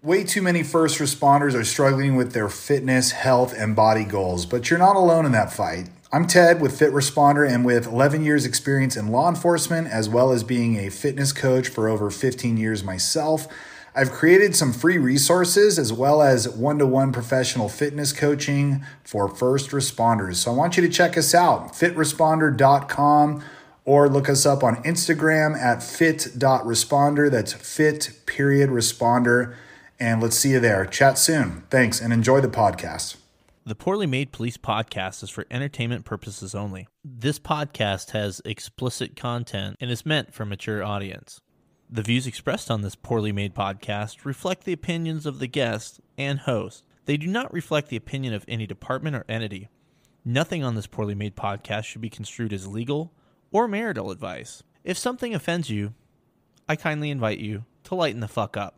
Way too many first responders are struggling with their fitness, health, and body goals, but you're not alone in that fight. I'm Ted with Fit Responder and with 11 years experience in law enforcement as well as being a fitness coach for over 15 years myself. I've created some free resources as well as one-to-one professional fitness coaching for first responders. So I want you to check us out, fitresponder.com or look us up on Instagram at fit.responder. That's fit period responder. And let's see you there. Chat soon. Thanks and enjoy the podcast. The Poorly Made Police podcast is for entertainment purposes only. This podcast has explicit content and is meant for mature audience. The views expressed on this poorly made podcast reflect the opinions of the guest and host. They do not reflect the opinion of any department or entity. Nothing on this poorly made podcast should be construed as legal or marital advice. If something offends you, I kindly invite you to lighten the fuck up.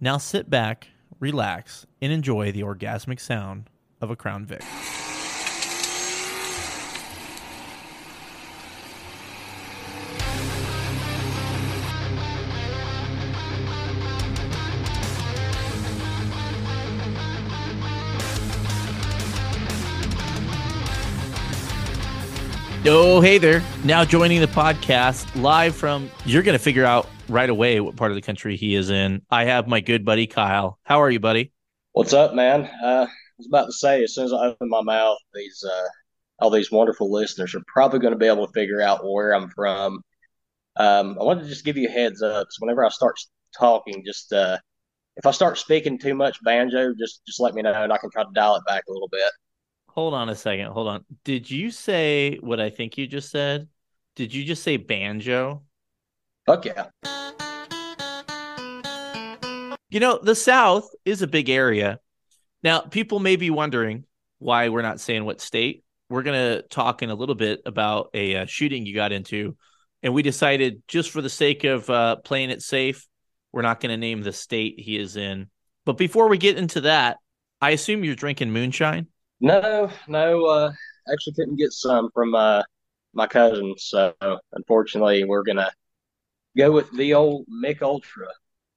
Now sit back relax, and enjoy the orgasmic sound of a Crown Vic. Oh, hey there. Now joining the podcast live from, you're going to figure out right away what part of the country he is in. I have my good buddy Kyle. How are you, buddy? What's up, man? Uh, I was about to say, as soon as I open my mouth, these uh, all these wonderful listeners are probably going to be able to figure out where I'm from. Um, I wanted to just give you a heads up. So whenever I start talking, just uh, if I start speaking too much banjo, just just let me know, and I can try to dial it back a little bit. Hold on a second. Hold on. Did you say what I think you just said? Did you just say banjo? Fuck yeah. You know, the South is a big area. Now, people may be wondering why we're not saying what state. We're going to talk in a little bit about a uh, shooting you got into. And we decided, just for the sake of uh, playing it safe, we're not going to name the state he is in. But before we get into that, I assume you're drinking moonshine? No, no. Uh, actually, couldn't get some from uh, my cousin. So, unfortunately, we're to go with the old Mich Ultra.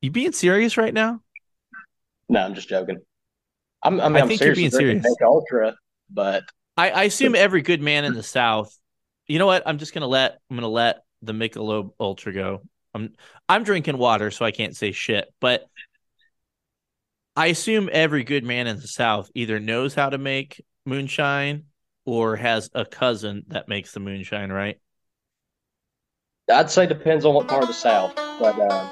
You being serious right now? No, I'm just joking. I'm, I, mean, I think you're being serious. Mich Ultra, but I, I assume every good man in the South. You know what? I'm just gonna let I'm gonna let the Michelob Ultra go. I'm I'm drinking water, so I can't say shit. But I assume every good man in the South either knows how to make moonshine or has a cousin that makes the moonshine, right? I'd say depends on what part of the South, but. Uh,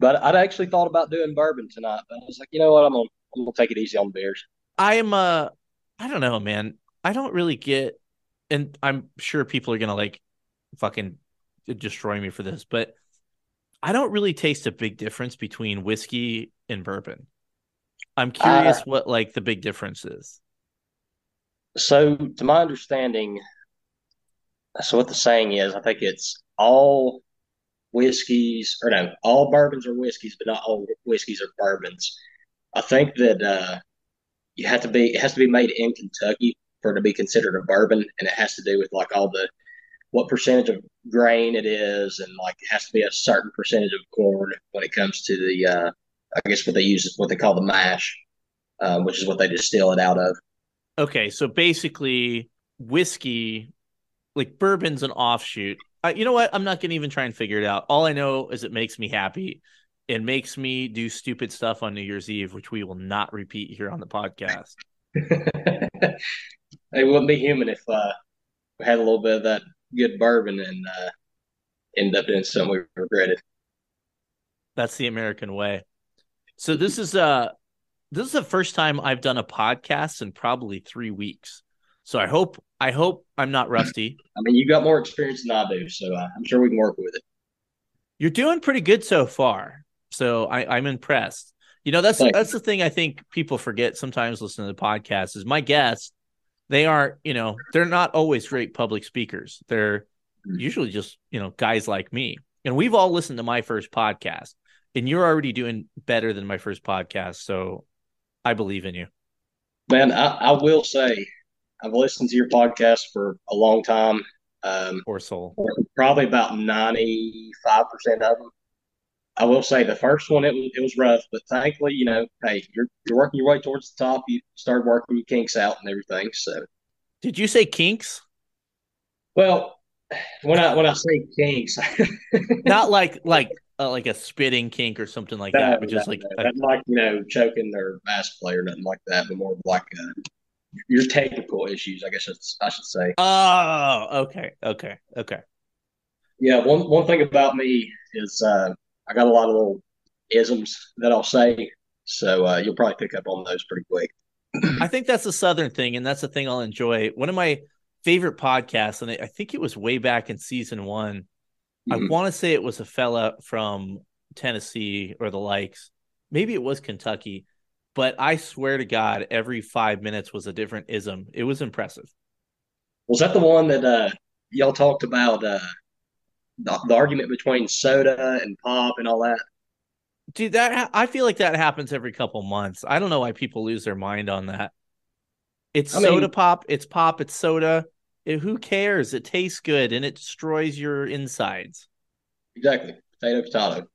but I'd actually thought about doing bourbon tonight, but I was like, you know what, I'm gonna I'm gonna take it easy on beers. I'm uh I don't know, man. I don't really get and I'm sure people are gonna like fucking destroy me for this, but I don't really taste a big difference between whiskey and bourbon. I'm curious uh, what like the big difference is. So, to my understanding, so what the saying is, I think it's all whiskeys, or no, all bourbons are whiskeys, but not all whiskeys are bourbons. I think that uh, you have to be it has to be made in Kentucky for it to be considered a bourbon, and it has to do with like all the what percentage of grain it is, and like it has to be a certain percentage of corn when it comes to the uh, I guess what they use is what they call the mash, um, which is what they distill it out of. Okay, so basically whiskey, like bourbon's an offshoot uh, you know what? I'm not to even try and figure it out. All I know is it makes me happy. It makes me do stupid stuff on New Year's Eve, which we will not repeat here on the podcast. it wouldn't be human if uh, we had a little bit of that good bourbon and uh, end up doing something we regretted. That's the American way. So this is uh this is the first time I've done a podcast in probably three weeks. So I hope I hope I'm not rusty. I mean, you got more experience than I do, so uh, I'm sure we can work with it. You're doing pretty good so far. So I, I'm impressed. You know, that's Thanks. that's the thing I think people forget sometimes listening to the podcast is my guests, they aren't, you know, they're not always great public speakers. They're Mhm. usually just, you know, guys like me. And we've all listened to my first podcast, and you're already doing better than my first podcast. So I believe in you. Man, I, I will say, I've listened to your podcast for a long time. Um, Poor soul. probably about 95% of them. I will say the first one, it was, it was rough, but thankfully, you know, hey, you're, you're working your way towards the top. You start working your kinks out and everything. So, Did you say kinks? well, when I when I say kinks, Not like like uh, like a spitting kink or something like that, but just like a- like you know choking their bass play or nothing like that, but more like uh, your technical issues, I guess I should say. oh, okay, okay, okay. Yeah, one one thing about me is uh, I got a lot of little isms that I'll say, so uh, you'll probably pick up on those pretty quick. I think that's a southern thing, and that's the thing I'll enjoy. One of my favorite podcasts, and I I think it was way back in season one. I Mhm. want to say it was a fella from Tennessee or the likes. Maybe it was Kentucky, but I swear to God, every five minutes was a different ism. It was impressive. Was that the one that uh, y'all talked about uh, the, the argument between soda and pop and all that? Dude, that I feel like that happens every couple months. I don't know why people lose their mind on that. It's I mean- soda pop, it's pop, it's soda. It- who cares? It tastes good and it destroys your insides. Exactly, potato potato.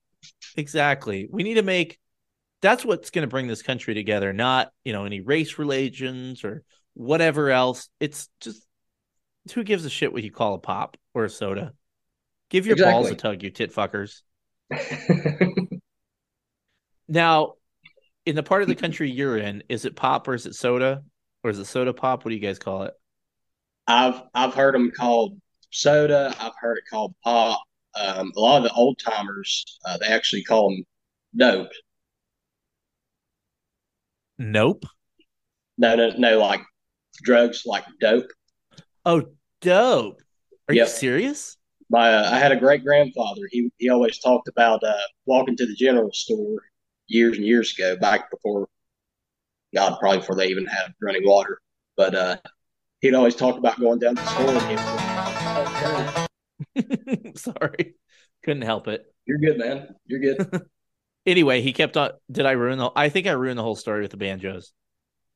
Exactly. We need to make that's what's going to bring this country together, not, you know, any race relations or whatever else. It's just who gives a shit what you call a pop or a soda? Give your balls a tug, you tit fuckers. Now, in the part of the country you're in, is it pop or is it soda? Or is it soda pop? What do you guys call it? I've I've heard them called soda. I've heard it called pop. Um, a lot of the old timers, uh, they actually call them dope. Nope. No, no, no, like drugs, like dope. Oh, dope. Are you serious? My, uh, I had a great grandfather. He he always talked about uh, walking to the general store years and years ago, back before God, probably before they even had running water. But uh, he'd always talk about going down to the store and he Sorry. Couldn't help it. "You're good, man. You're good." Anyway, he kept on. Did I ruin the? I think I ruined the whole story with the banjos.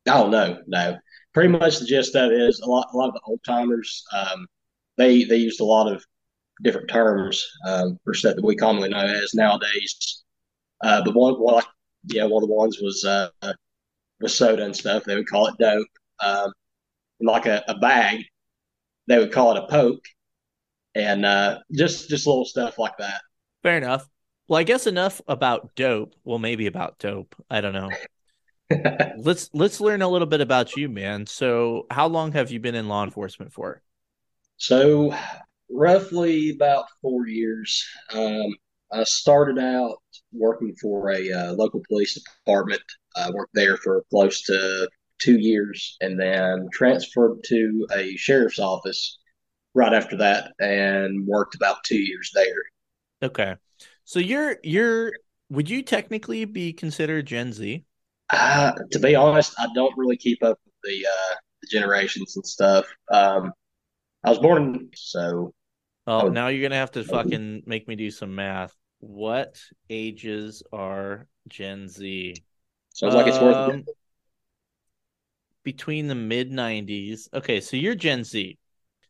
Oh no, no. Pretty much the gist of it is a lot. A lot of the old timers, um, they they used a lot of different terms um, for stuff that we commonly know as nowadays. Uh, but one, one, yeah, one of the ones was uh, was soda and stuff. They would call it dope. Um, like a, a bag, they would call it a poke, and uh, just just little stuff like that. Fair enough. Well, I guess enough about dope. Well, maybe about dope. I don't know. let's let's learn a little bit about you, man. So, how long have you been in law enforcement for? So, roughly about four years. Um, I started out working for a uh, local police department. I worked there for close to two years and then transferred to a sheriff's office right after that and worked about two years there. Okay. So you're you're would you technically be considered Gen Z? Uh, to be honest, I don't really keep up with the, uh, the generations and stuff. Um, I was born in, so Oh, Oh. now you're gonna have to fucking make me do some math. What ages are Gen Z? sounds like it's worth Um, it. between the mid 90s. Okay, so you're Gen Z.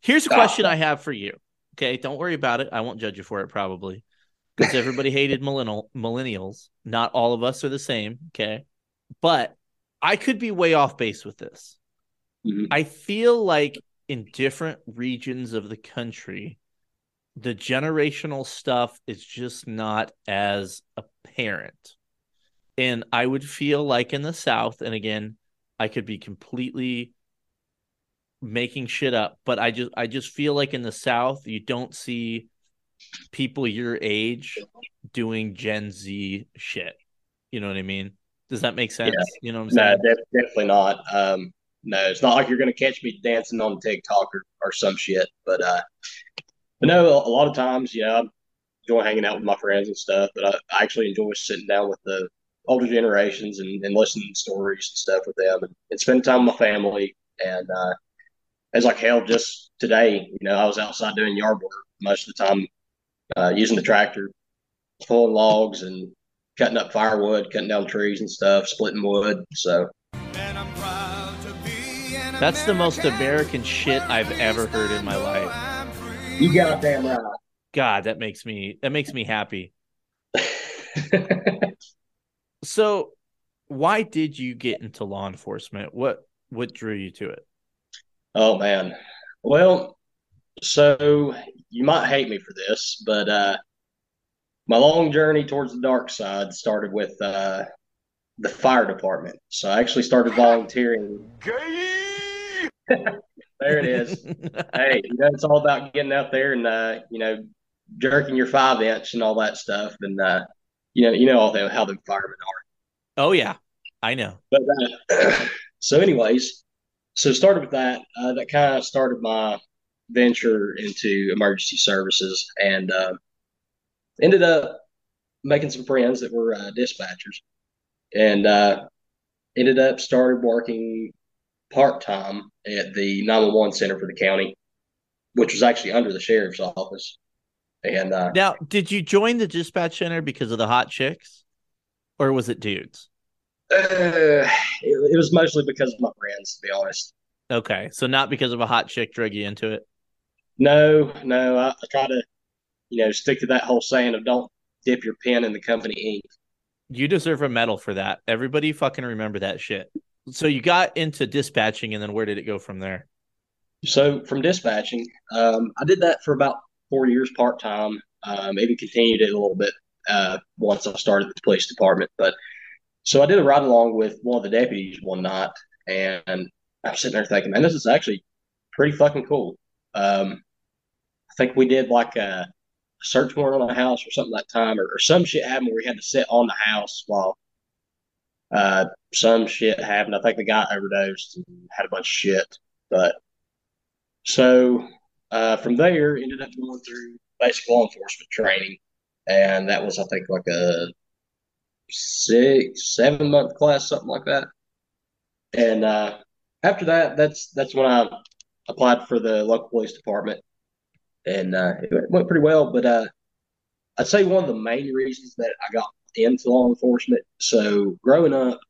Here's a Ah. question I have for you. Okay, don't worry about it. I won't judge you for it probably. Because everybody hated millennial millennials. Not all of us are the same, okay? But I could be way off base with this. Mhm. I feel like in different regions of the country, the generational stuff is just not as apparent. And I would feel like in the South, and again, I could be completely making shit up, but I just I just feel like in the South, you don't see people your age doing Gen Z shit. You know what I mean? Does that make sense? You know what I'm saying? def- definitely not. Um, no, it's not like you're going to catch me dancing on TikTok or, or some shit. But uh, but no, a lot of times, yeah, enjoy hanging out with my friends and stuff, but I, I actually enjoy sitting down with the older generations and, and listening to stories and stuff with them and, and spending time with my family. And uh, as like hell, just today, you know, I was outside doing yard work most of the time, uh, using the tractor, pulling logs and cutting up firewood, cutting down trees and stuff, splitting wood. So that's the most American shit I've ever heard in my life. You got damn right. God, that makes me that makes me happy. so, why did you get into law enforcement? What what drew you to it? Oh man. Well, so you might hate me for this, but uh my long journey towards the dark side started with uh the fire department. So I actually started volunteering. There it is. hey, you know, it's all about getting out there and uh, you know, jerking your five inch and all that stuff. And uh, you know, you know all the, how the firemen are. Oh yeah, I know. But uh, so, anyways, so started with that. Uh, that kind of started my venture into emergency services, and uh, ended up making some friends that were uh, dispatchers, and uh, ended up started working part time at the 911 center for the county, which was actually under the sheriff's office. And uh, now, did you join the dispatch center because of the hot chicks, or was it dudes? Uh, it, it, was mostly because of my friends, to be honest. Okay, so not because of a hot chick drug you into it. No, no, I, I try to, you know, stick to that whole saying of don't dip your pen in the company ink. You deserve a medal for that. Everybody fucking remember that shit. So you got into dispatching, and then where did it go from there? So from dispatching, um, I did that for about four years part time. Uh, maybe continued it a little bit uh, once I started the police department. But so I did a ride along with one of the deputies one night, and I'm sitting there thinking, man, this is actually pretty fucking cool. Um, I think we did like a search warrant on a house or something that time, or, or some shit happened where we had to sit on the house while uh, some shit happened. I think the guy overdosed and had a bunch of shit. But so uh, from there, ended up going through basic law enforcement training, and that was I think like a six, seven month class, something like that. And uh, after that, that's that's when I applied for the local police department, and uh, it went pretty well. But uh, I'd say one of the main reasons that I got into law enforcement. So growing up,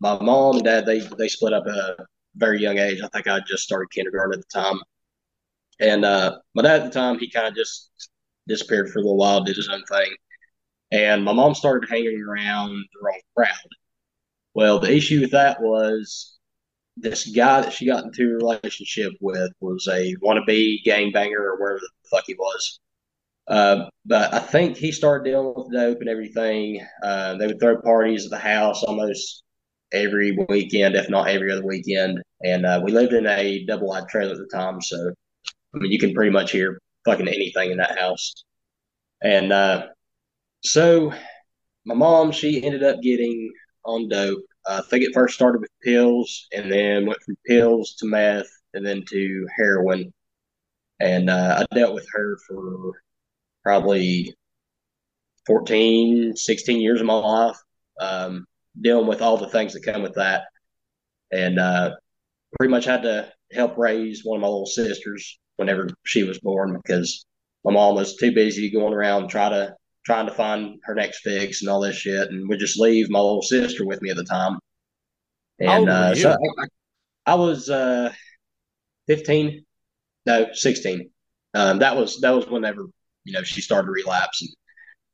my mom and dad they they split up at a very young age. I think I just started kindergarten at the time, and uh, my dad at the time he kind of just disappeared for a little while, did his own thing, and my mom started hanging around the wrong crowd. Well, the issue with that was this guy that she got into a relationship with was a wannabe gangbanger or wherever the fuck he was. Uh, but I think he started dealing with dope and everything. Uh, they would throw parties at the house almost every weekend, if not every other weekend. And uh, we lived in a double wide trailer at the time, so I mean you can pretty much hear fucking anything in that house. And uh, so my mom, she ended up getting on dope. I think it first started with pills, and then went from pills to meth, and then to heroin. And uh, I dealt with her for probably 14, 16 years of my life, um, dealing with all the things that come with that. And uh, pretty much had to help raise one of my little sisters whenever she was born because my mom was too busy going around trying to trying to find her next fix and all this shit, and would just leave my little sister with me at the time. And uh, so I, I, was uh, fifteen, no, sixteen. Um, that was that was whenever you know, she started to relapse and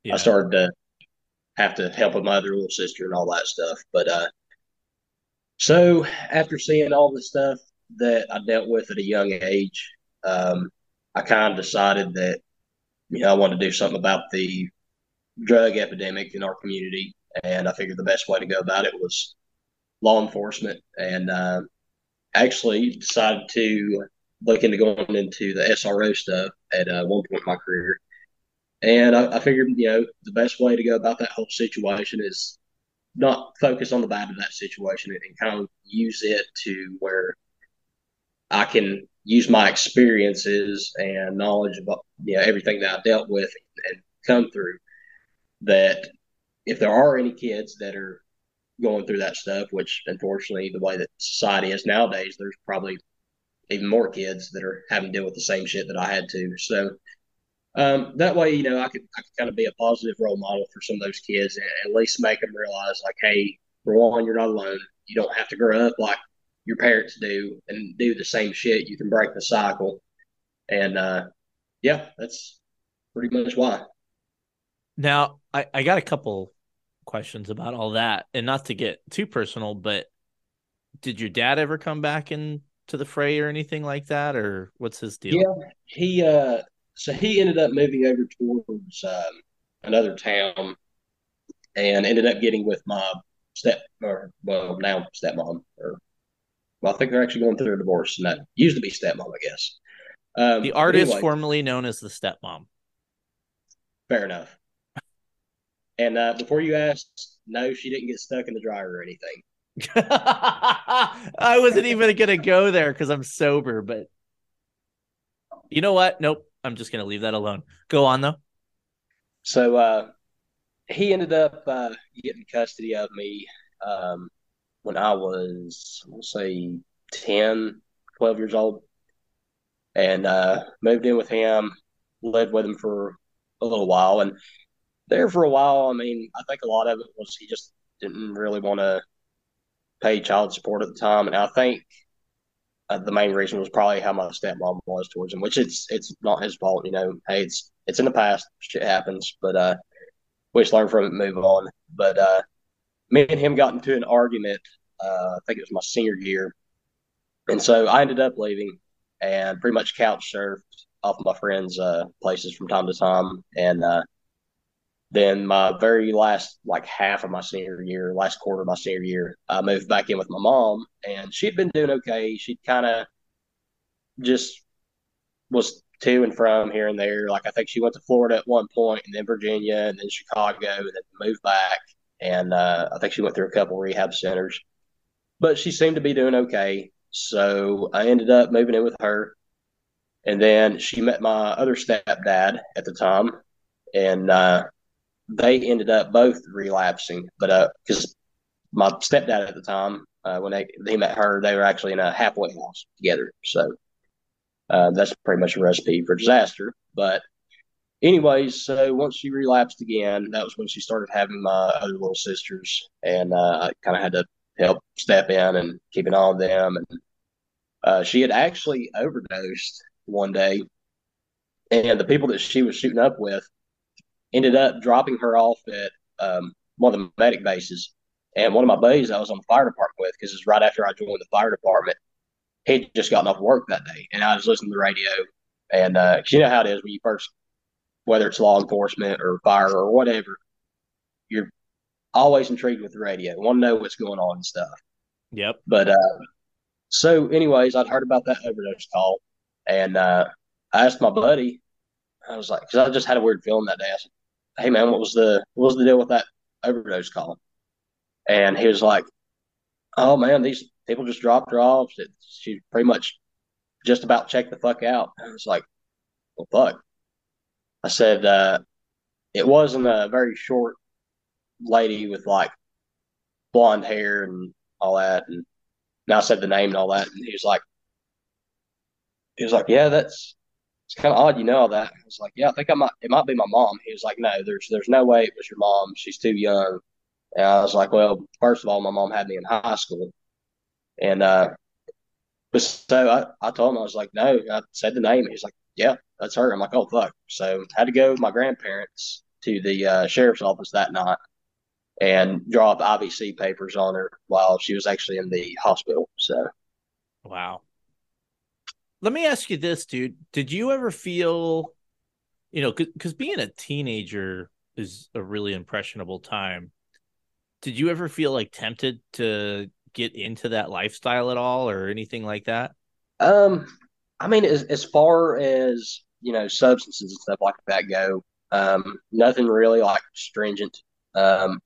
yeah. I started to have to help with my other little sister and all that stuff. But uh, so after seeing all the stuff that I dealt with at a young age, um, I kind of decided that you know I wanted to do something about the drug epidemic in our community, and I figured the best way to go about it was law enforcement, and uh, actually decided to look into going into the SRO stuff at uh, one point in my career. And I, I, figured, you know, the best way to go about that whole situation is not focus on the bad of that situation and, and kind of use it to where I can use my experiences and knowledge about yeah everything that I dealt with and come through. That if there are any kids that are going through that stuff, which unfortunately the way that society is nowadays, there's probably even more kids that are having to deal with the same shit that I had to. So um, that way, you know, I could I could kind of be a positive role model for some of those kids and at least make them realize, like, hey, for one, you're not alone. You don't have to grow up like your parents do and do the same shit. You can break the cycle. And uh, yeah, that's pretty much why. Now, I, I got a couple questions about all that, and not to get too personal, but did your dad ever come back into the fray or anything like that, or what's his deal? Yeah, he uh, so he ended up moving over towards um, another town, and ended up getting with my step or well now stepmom or well I think they're actually going through a divorce, and that used to be stepmom, I guess. Um, the artist anyway, formerly known as the stepmom. Fair enough. And uh, before you ask, no, she didn't get stuck in the dryer or anything. I wasn't even gonna go there because I'm sober, but you know what? Nope. I'm just gonna leave that alone. Go on though. So uh, he ended up uh, getting custody of me um, when I was, say, 10, 12 years old, and uh, moved in with him. Lived with him for a little while, and there for a while. I mean, I think a lot of it was he just didn't really want to pay child support at the time, and I think uh, the main reason was probably how my stepmom was towards him, which it's it's not his fault. You know, hey, it's it's in the past, shit happens, but uh, we just learn from it, move on. But uh, me and him got into an argument. Uh, I think it was my senior year, and so I ended up leaving and pretty much couch surfed off my friends' uh, places from time to time, and uh, then my very last like half of my senior year, last quarter of my senior year, I moved back in with my mom, and she'd been doing okay. She'd kind of just was to and from here and there. Like I think she went to Florida at one point, and then Virginia, and then Chicago, and then moved back. And uh, I think she went through a couple rehab centers, but she seemed to be doing okay. So I ended up moving in with her, and then she met my other stepdad at the time, and uh, they ended up both relapsing, but uh because uh, my stepdad at the time, uh, when they they met her, they were actually in a halfway house together. So uh, that's pretty much a recipe for disaster. But anyways, so once she relapsed again, that was when she started having my other little sisters, and uh, I kind of had to help step in and keep an eye on them. And uh, she had actually overdosed one day, and the people that she was shooting up with ended up dropping her off at um, one of the medic bases. And one of my buddies I was on the fire department with, because it's right after I joined the fire department, he'd just gotten off work that day. And I was listening to the radio. And uh, you know how it is when you first, whether it's law enforcement or fire or whatever, you're always intrigued with the radio, want to know what's going on and stuff. Yep. But uh, so, anyways, I'd heard about that overdose call. And uh, I asked my buddy, I was like, because I just had a weird feeling that day. I said, hey man, what was the what was the deal with that overdose call? And he was like, oh man, these people just dropped her off. She pretty much just about checked the fuck out. I was like, well, fuck. I said, uh, it wasn't a very short lady with like blonde hair and all that. And now I said the name and all that. And he was like, he was like, yeah, that's it's kind of odd you know all that. I was like, yeah, I think I might, it might be my mom. He was like, no, there's, there's no way it was your mom. She's too young. And I was like, well, first of all, my mom had me in high school. And, uh, but so I, I told him, I was like, no, I said the name. He's like, yeah, that's her. I'm like, oh, fuck. So I had to go with my grandparents to the uh, sheriff's office that night and draw up IVC papers on her while she was actually in the hospital. So, wow. Let me ask you this, dude. Did you ever feel, you know, because being a teenager is a really impressionable time. Did you ever feel like tempted to get into that lifestyle at all or anything like that? Um, I mean, as, as far as, you know, substances and stuff like that go, um, nothing really like stringent. Um,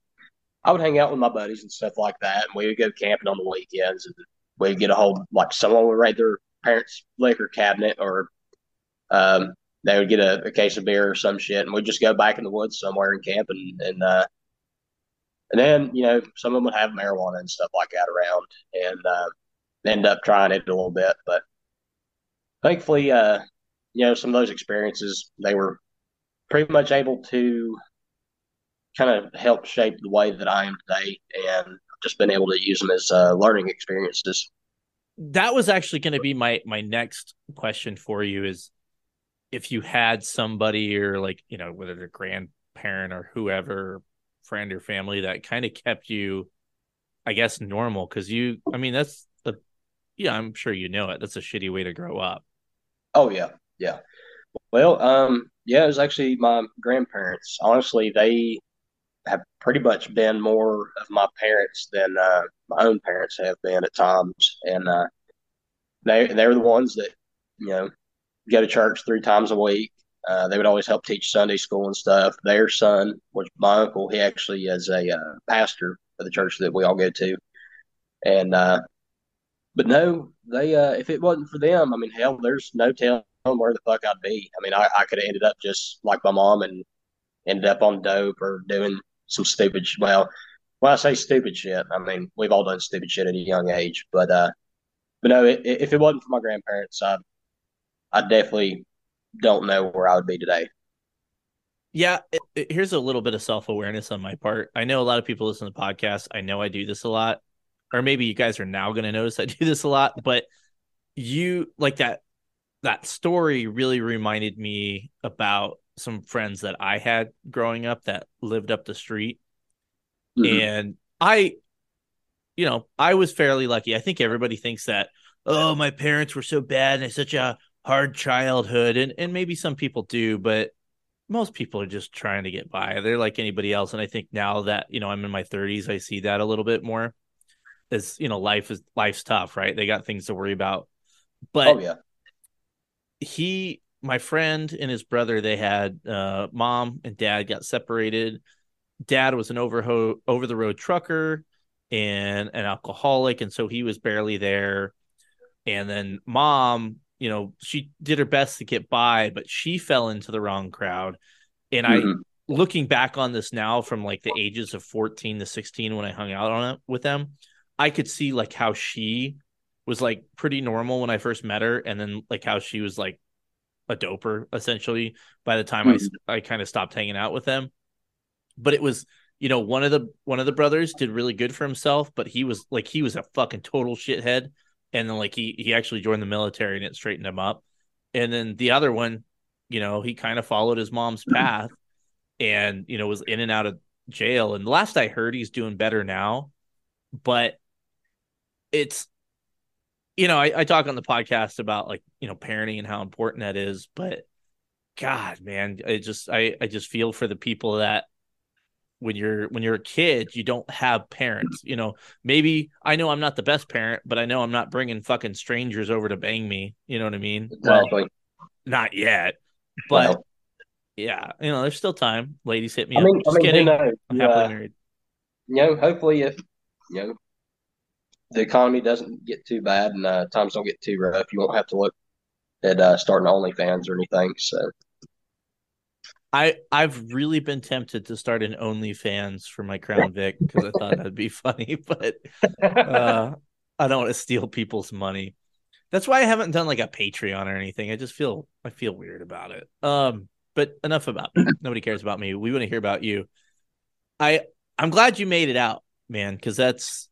I would hang out with my buddies and stuff like that, and we would go camping on the weekends, and we'd get a whole like someone would raid their parents' liquor cabinet, or um, they would get a, a, case of beer or some shit, and we'd just go back in the woods somewhere and camp, and and uh, and then you know some of them would have marijuana and stuff like that around, and uh, end up trying it a little bit, but thankfully, uh, you know, some of those experiences they were pretty much able to kind of help shape the way that I am today, and just been able to use them as uh, learning experiences. That was actually going to be my my next question for you is if you had somebody or like you know whether a grandparent or whoever friend or family that kind of kept you i guess normal because you i mean that's the yeah i'm sure you know it. That's a shitty way to grow up. Oh yeah. Yeah. Well um yeah it was actually my grandparents. Honestly they have pretty much been more of my parents than uh, my own parents have been at times, and uh, they they're the ones that you know go to church three times a week. Uh, they would always help teach Sunday school and stuff. Their son was my uncle. He actually is a uh, pastor of the church that we all go to, and uh, but no, they uh, if it wasn't for them, I mean, hell, there's no telling where the fuck I'd be. I mean, I, I could have ended up just like my mom and ended up on dope or doing some stupid. Well, when I say stupid shit, I mean we've all done stupid shit at a young age. But uh, but no, it, if it wasn't for my grandparents, I I definitely don't know where I would be today. Yeah, it, it, here's a little bit of self awareness on my part. I know a lot of people listen to podcasts. I know I do this a lot, or maybe you guys are now going to notice I do this a lot. But you like that that story really reminded me about some friends that I had growing up that lived up the street. Mm-hmm. And I, you know, I was fairly lucky. I think everybody thinks that, oh, my parents were so bad and it's such a hard childhood. And, and maybe some people do, but most people are just trying to get by. They're like anybody else. And I think now that, you know, I'm in my 30s, I see that a little bit more. As you know, life is life's tough, right? They got things to worry about. But oh, yeah. he my friend and his brother they had uh, mom and dad got separated dad was an over over the road trucker and an alcoholic and so he was barely there and then mom you know she did her best to get by but she fell into the wrong crowd and mm-hmm. i looking back on this now from like the ages of 14 to 16 when i hung out on it with them i could see like how she was like pretty normal when i first met her and then like how she was like a doper essentially by the time mm-hmm. I I kind of stopped hanging out with them. But it was you know one of the one of the brothers did really good for himself, but he was like he was a fucking total shithead, and then like he he actually joined the military and it straightened him up. And then the other one, you know, he kind of followed his mom's path, and you know was in and out of jail. And the last I heard, he's doing better now, but it's you know, I, I talk on the podcast about like, you know, parenting and how important that is, but God, man, I just I, I just feel for the people that when you're when you're a kid, you don't have parents. You know, maybe I know I'm not the best parent, but I know I'm not bringing fucking strangers over to bang me. You know what I mean? Exactly. Well, not yet, but yeah, you know, there's still time. Ladies, hit me I mean, up. Just I mean, kidding. I'm happily uh, married. You know, hopefully, if you know the economy doesn't get too bad and uh, times don't get too rough, you won't have to look at uh, starting OnlyFans or anything. So, I I've really been tempted to start an OnlyFans for my Crown Vic because I thought that'd be funny, but uh, I don't want to steal people's money. That's why I haven't done like a Patreon or anything. I just feel I feel weird about it. Um, but enough about me. Nobody cares about me. We want to hear about you. I I'm glad you made it out, man, because that's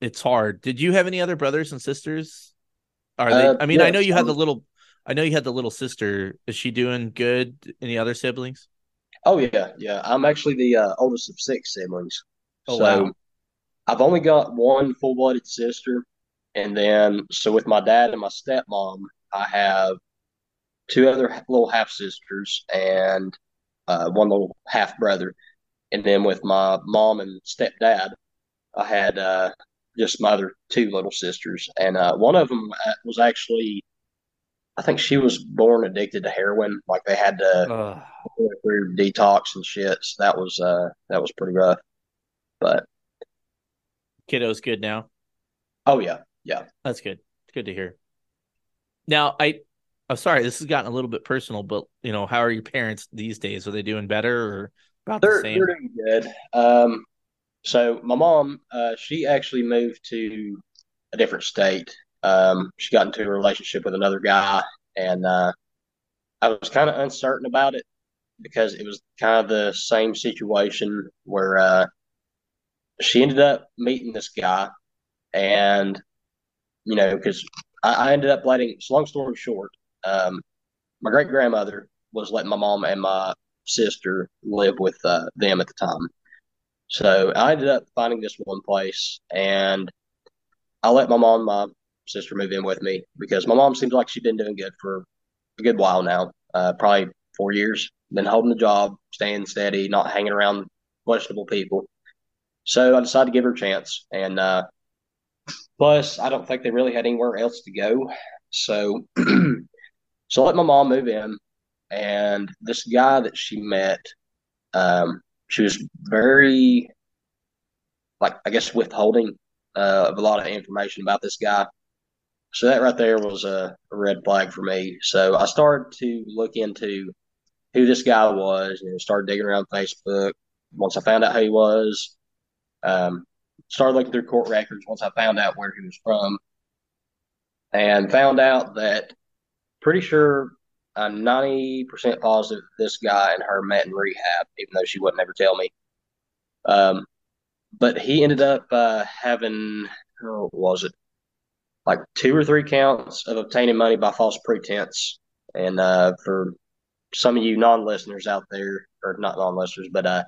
it's hard. Did you have any other brothers and sisters? Are they? Uh, I mean, yeah, I know you had the little. I know you had the little sister. Is she doing good? Any other siblings? Oh yeah, yeah. I'm actually the uh, oldest of six siblings. Oh, so wow. I've only got one full blooded sister, and then so with my dad and my stepmom, I have two other little half sisters and uh, one little half brother, and then with my mom and stepdad, I had uh, just my other two little sisters, and uh, one of them uh, was actually, I think she was born addicted to heroin. Like they had to uh. go through detox and shit. So that was uh, that was pretty rough. But kiddo's good now. Oh yeah, yeah, that's good. It's good to hear. Now, I I'm sorry, this has gotten a little bit personal, but you know, how are your parents these days? Are they doing better or about they're, the same? They're doing good. Um, so my mom, uh, she actually moved to a different state. Um, she got into a relationship with another guy, and uh, I was kind of uncertain about it because it was kind of the same situation where uh, she ended up meeting this guy, and you know, because I, I, ended up letting. So long story short, um, my great grandmother was letting my mom and my sister live with uh, them at the time. So I ended up finding this one place, and I let my mom and my sister move in with me because my mom seems like she's been doing good for a good while now, uh, probably four years. Been holding the job, staying steady, not hanging around questionable people. So I decided to give her a chance, and uh, plus I don't think they really had anywhere else to go. So, so I let my mom move in, and this guy that she met, um, she was very, like I guess, withholding uh, of a lot of information about this guy. So that right there was a, red flag for me. So I started to look into who this guy was and started digging around Facebook. Once I found out who he was, um, started looking through court records. Once I found out where he was from, and found out that pretty sure I'm 90% positive this guy and her met in rehab, even though she wouldn't ever tell me. Um, but he ended up uh, having, oh, was it? Like two or three counts of obtaining money by false pretense. And uh, for some of you non listeners out there, or not non listeners, but uh,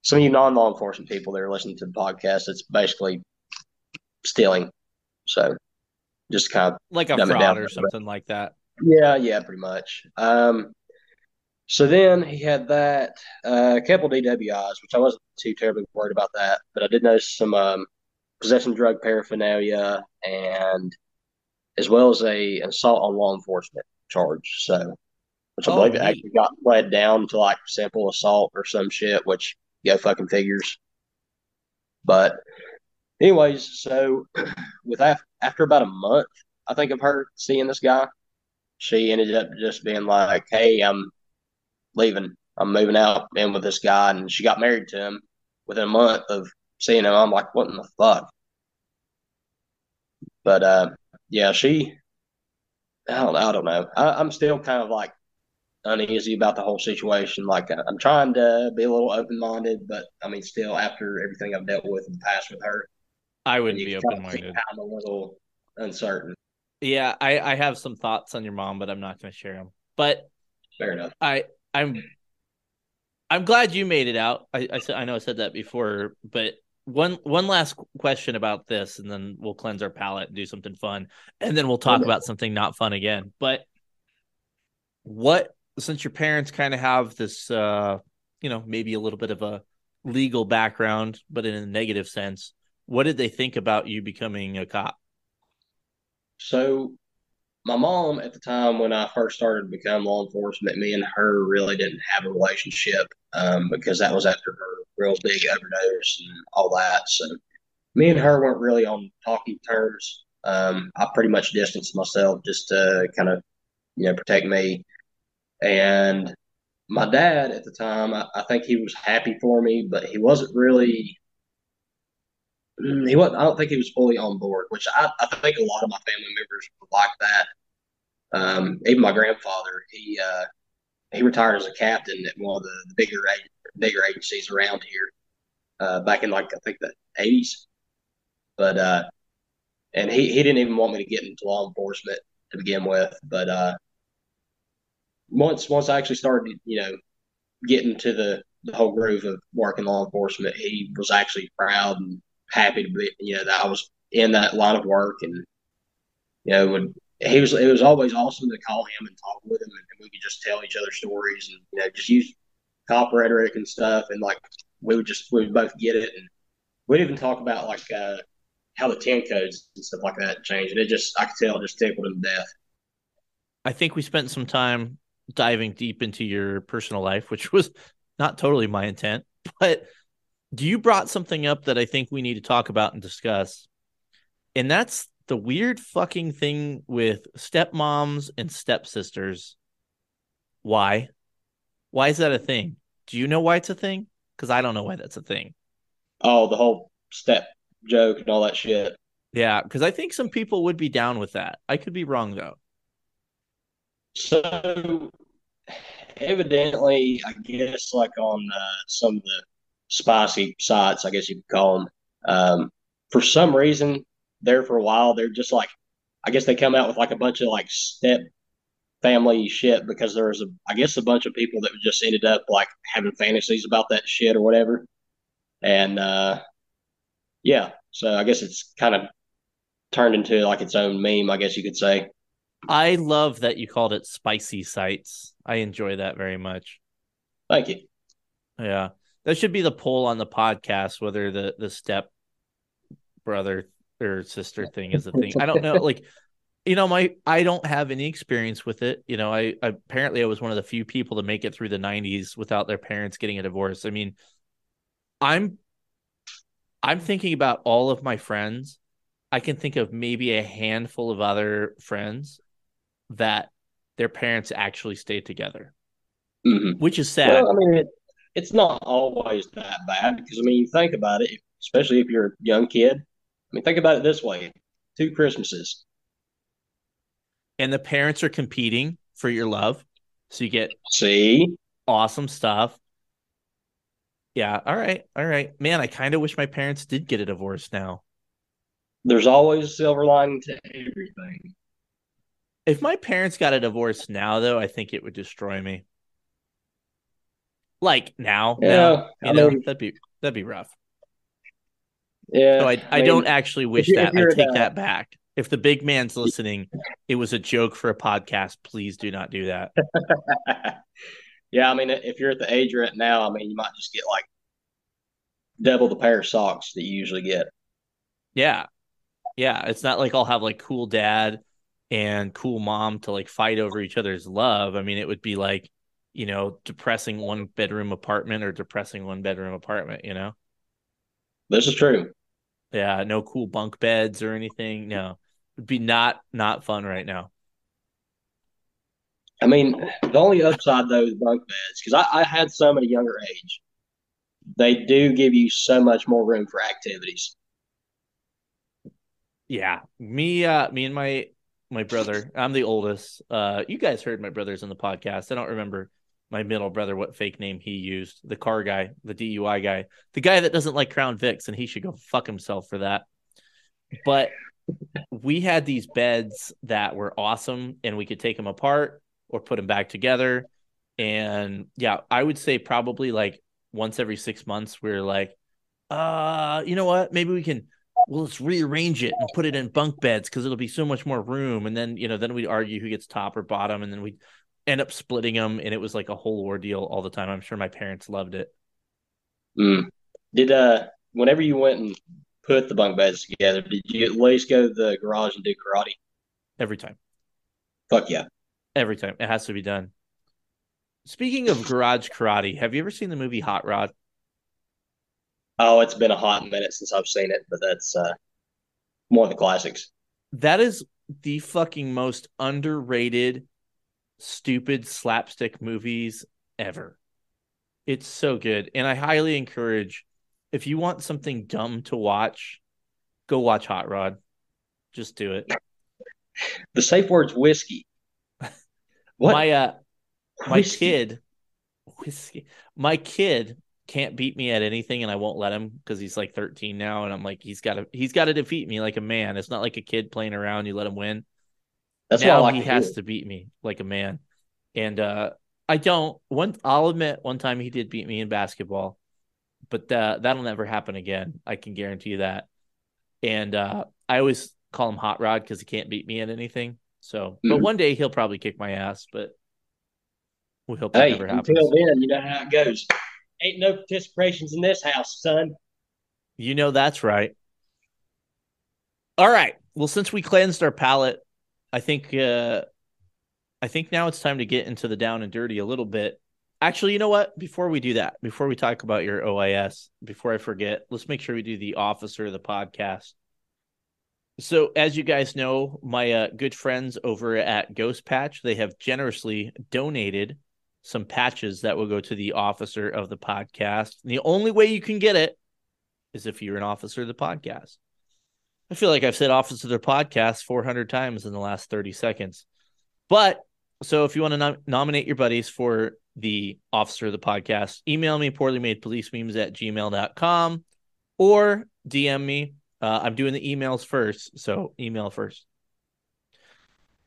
some of you non law enforcement people that are listening to the podcast, it's basically stealing. So just kind of like a fraud or something like that. Yeah, yeah, pretty much. Um, so then he had that, uh, a couple DWIs, which I wasn't too terribly worried about that, but I did notice some um, possession drug paraphernalia and as well as a assault on law enforcement charge. So, which I oh, believe it actually got led down to like simple assault or some shit, which go fucking figures. But, anyways, so with af- after about a month, I think of her seeing this guy, she ended up just being like, "Hey, I'm leaving. I'm moving out in with this guy," and she got married to him within a month of seeing him. I'm like, "What in the fuck?" But uh, yeah, she. I don't, I don't know. I, am still kind of like uneasy about the whole situation. Like I'm trying to be a little open minded, but I mean, still after everything I've dealt with in the past with her, I wouldn't be open minded. I'm a little uncertain. Yeah, I, I have some thoughts on your mom, but I'm not going to share them. But fair enough. I I'm I'm glad you made it out. I I, I know I said that before, but one one last question about this, and then we'll cleanse our palate and do something fun, and then we'll talk about something not fun again. But what since your parents kind of have this, uh, you know, maybe a little bit of a legal background, but in a negative sense, what did they think about you becoming a cop? So, my mom at the time when I first started to become law enforcement, me and her really didn't have a relationship um, because that was after her real big overdose and all that. So, me and her weren't really on talking terms. Um, I pretty much distanced myself just to kind of, you know, protect me. And my dad at the time, I, I think he was happy for me, but he wasn't really Mm, he wasn't. I don't think he was fully on board, which I, I think a lot of my family members were like that. Um, even my grandfather, he uh, he retired as a captain at one of the, the bigger bigger agencies around here uh, back in like I think the eighties. But uh, and he, he didn't even want me to get into law enforcement to begin with. But uh, once once I actually started, you know, getting to the the whole groove of working law enforcement, he was actually proud and happy to be, you know, that I was in that line of work. And, you know, when he was, it was always awesome to call him and talk with him and, we could just tell each other stories and, you know, just use cop rhetoric and stuff. And like, we would just, we would both get it. And we'd even talk about like, uh, how the 10 codes and stuff like that changed. And it just, I could tell it just tickled him to death. I think we spent some time diving deep into your personal life, which was not totally my intent, but do you brought something up that I think we need to talk about and discuss. And that's the weird fucking thing with stepmoms and stepsisters. Why? Why is that a thing? Do you know why it's a thing? Because I don't know why that's a thing. Oh, the whole step joke and all that shit. Yeah, because I think some people would be down with that. I could be wrong though. So evidently, I guess like on uh, some of the spicy sites, I guess you could call them. Um, for some reason, there for a while, they're just like, I guess they come out with like a bunch of like step family shit because there was a, I guess a bunch of people that just ended up like having fantasies about that shit or whatever, and uh, yeah, so I guess it's kind of turned into like its own meme, I guess you could say. I love that you called it spicy sites. I enjoy that very much. Thank you. Yeah. That should be the poll on the podcast whether the the step brother or sister thing is a thing. I don't know like you know my I don't have any experience with it. You know, I, I apparently I was one of the few people to make it through the 90s without their parents getting a divorce. I mean, I'm I'm thinking about all of my friends. I can think of maybe a handful of other friends that their parents actually stayed together, mm-hmm. which is sad. Well, I mean, it, it's not always that bad because I mean, you think about it, especially if you're a young kid. I mean, think about it this way: two Christmases, and the parents are competing for your love, so you get see awesome stuff. Yeah, all right, all right, man. I kind of wish my parents did get a divorce now. There's always a silver lining to everything. If my parents got a divorce now, though, I think it would destroy me. Like now, yeah, now, I know, mean, that'd be that'd be rough. Yeah, So I, I, mean, don't actually wish if you- if that. I take the- that back. If the big man's listening, it was a joke for a podcast. Please do not do that. yeah, I mean, if you're at the age you're at now, I mean, you might just get like double the pair of socks that you usually get. Yeah. Yeah. It's not like I'll have like cool dad and cool mom to like fight over each other's love. I mean, it would be like, you know, depressing one bedroom apartment or depressing one bedroom apartment, you know? This is true. Yeah. No cool bunk beds or anything. No. It'd be not not fun right now. I mean, the only upside though is bunk beds because I, I had some at a younger age. They do give you so much more room for activities. Yeah. Me uh me and my my brother, I'm the oldest. Uh you guys heard my brother's in the podcast. I don't remember my middle brother what fake name he used. The car guy, the DUI guy, the guy that doesn't like Crown Vics, and he should go fuck himself for that. But we had these beds that were awesome and we could take them apart or put them back together. And yeah, I would say probably like once every six months, we are like, uh, you know what? Maybe we can well, let's rearrange it and put it in bunk beds because it'll be so much more room. And then, you know, then we'd argue who gets top or bottom, and then we'd end up splitting them. And it was like a whole ordeal all the time. I'm sure my parents loved it. Mm. Did uh, whenever you went and put the bunk beds together, did you at least go to the garage and do karate? Every time. Fuck yeah. Every time. It has to be done. Speaking of garage karate, have you ever seen the movie Hot Rod? Oh, it's been a hot minute since I've seen it, but that's uh, one of the classics. That is the fucking most underrated, stupid slapstick movies ever. It's so good. And I highly encourage if you want something dumb to watch, go watch Hot Rod. Just do it. The safe word's whiskey. What? My uh my Whiskey? kid whiskey. My kid can't beat me at anything and I won't let him because he's like 13 now and I'm like he's got to he's got to defeat me like a man. It's not like a kid playing around you let him win. That's now why I like he has hear. to beat me like a man. And uh I don't one I'll admit one time he did beat me in basketball. But uh, that'll never happen again. I can guarantee you that. And uh I always call him Hot Rod because he can't beat me at anything. So, but Mhm. one day he'll probably kick my ass, but we hope that Hey, never happens. until then, you know how it goes. Ain't no participations in this house, son. You know that's right. All right. Well, since we cleansed our palate, I think uh I think now it's time to get into the down and dirty a little bit. Actually, you know what? Before we do that, before we talk about your OIS, before I forget, let's make sure we do the officer of the podcast. So, as you guys know, my uh, good friends over at Ghost Patch, they have generously donated some patches that will go to the officer of the podcast. And the only way you can get it is if you're an officer of the podcast. I feel like I've said officer of the podcast 400 times in the last 30 seconds. But so if you want to nom- nominate your buddies for the officer of the podcast, email me poorly made police memes at gmail.com or DM me uh, I'm doing the emails first, so email first.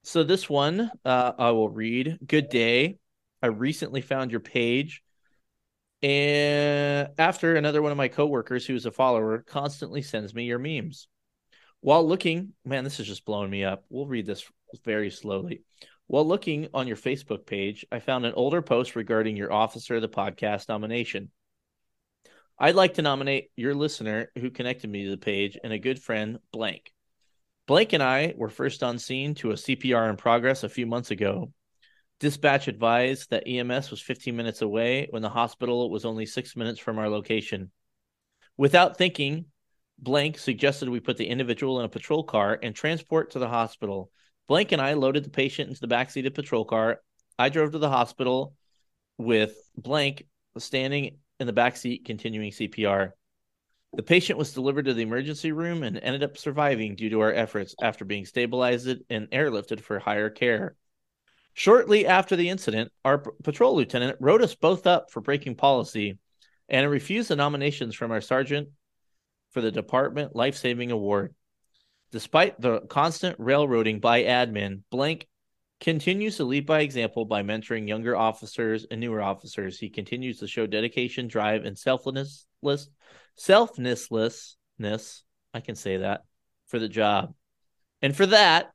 So this one uh, I will read. Good day. I recently found your page, and after another one of my coworkers who is a follower constantly sends me your memes. While looking, man, this is just blowing me up. We'll read this very slowly. While looking on your Facebook page, I found an older post regarding your Officer of the Podcast nomination. I'd like to nominate your listener who connected me to the page and a good friend, Blank. Blank and I were first on scene to a CPR in progress a few months ago. Dispatch advised that EMS was 15 minutes away when the hospital was only six minutes from our location. Without thinking, Blank suggested we put the individual in a patrol car and transport to the hospital. Blank and I loaded the patient into the backseat of the patrol car. I drove to the hospital with Blank standing in the back seat, continuing CPR. The patient was delivered to the emergency room and ended up surviving due to our efforts after being stabilized and airlifted for higher care. Shortly after the incident, our patrol lieutenant wrote us both up for breaking policy and refused the nominations from our sergeant for the department life saving award. Despite the constant railroading by admin, Blank continues to lead by example by mentoring younger officers and newer officers. He continues to show dedication, drive, and selflessness, selflessness. I can say that for the job, and for that,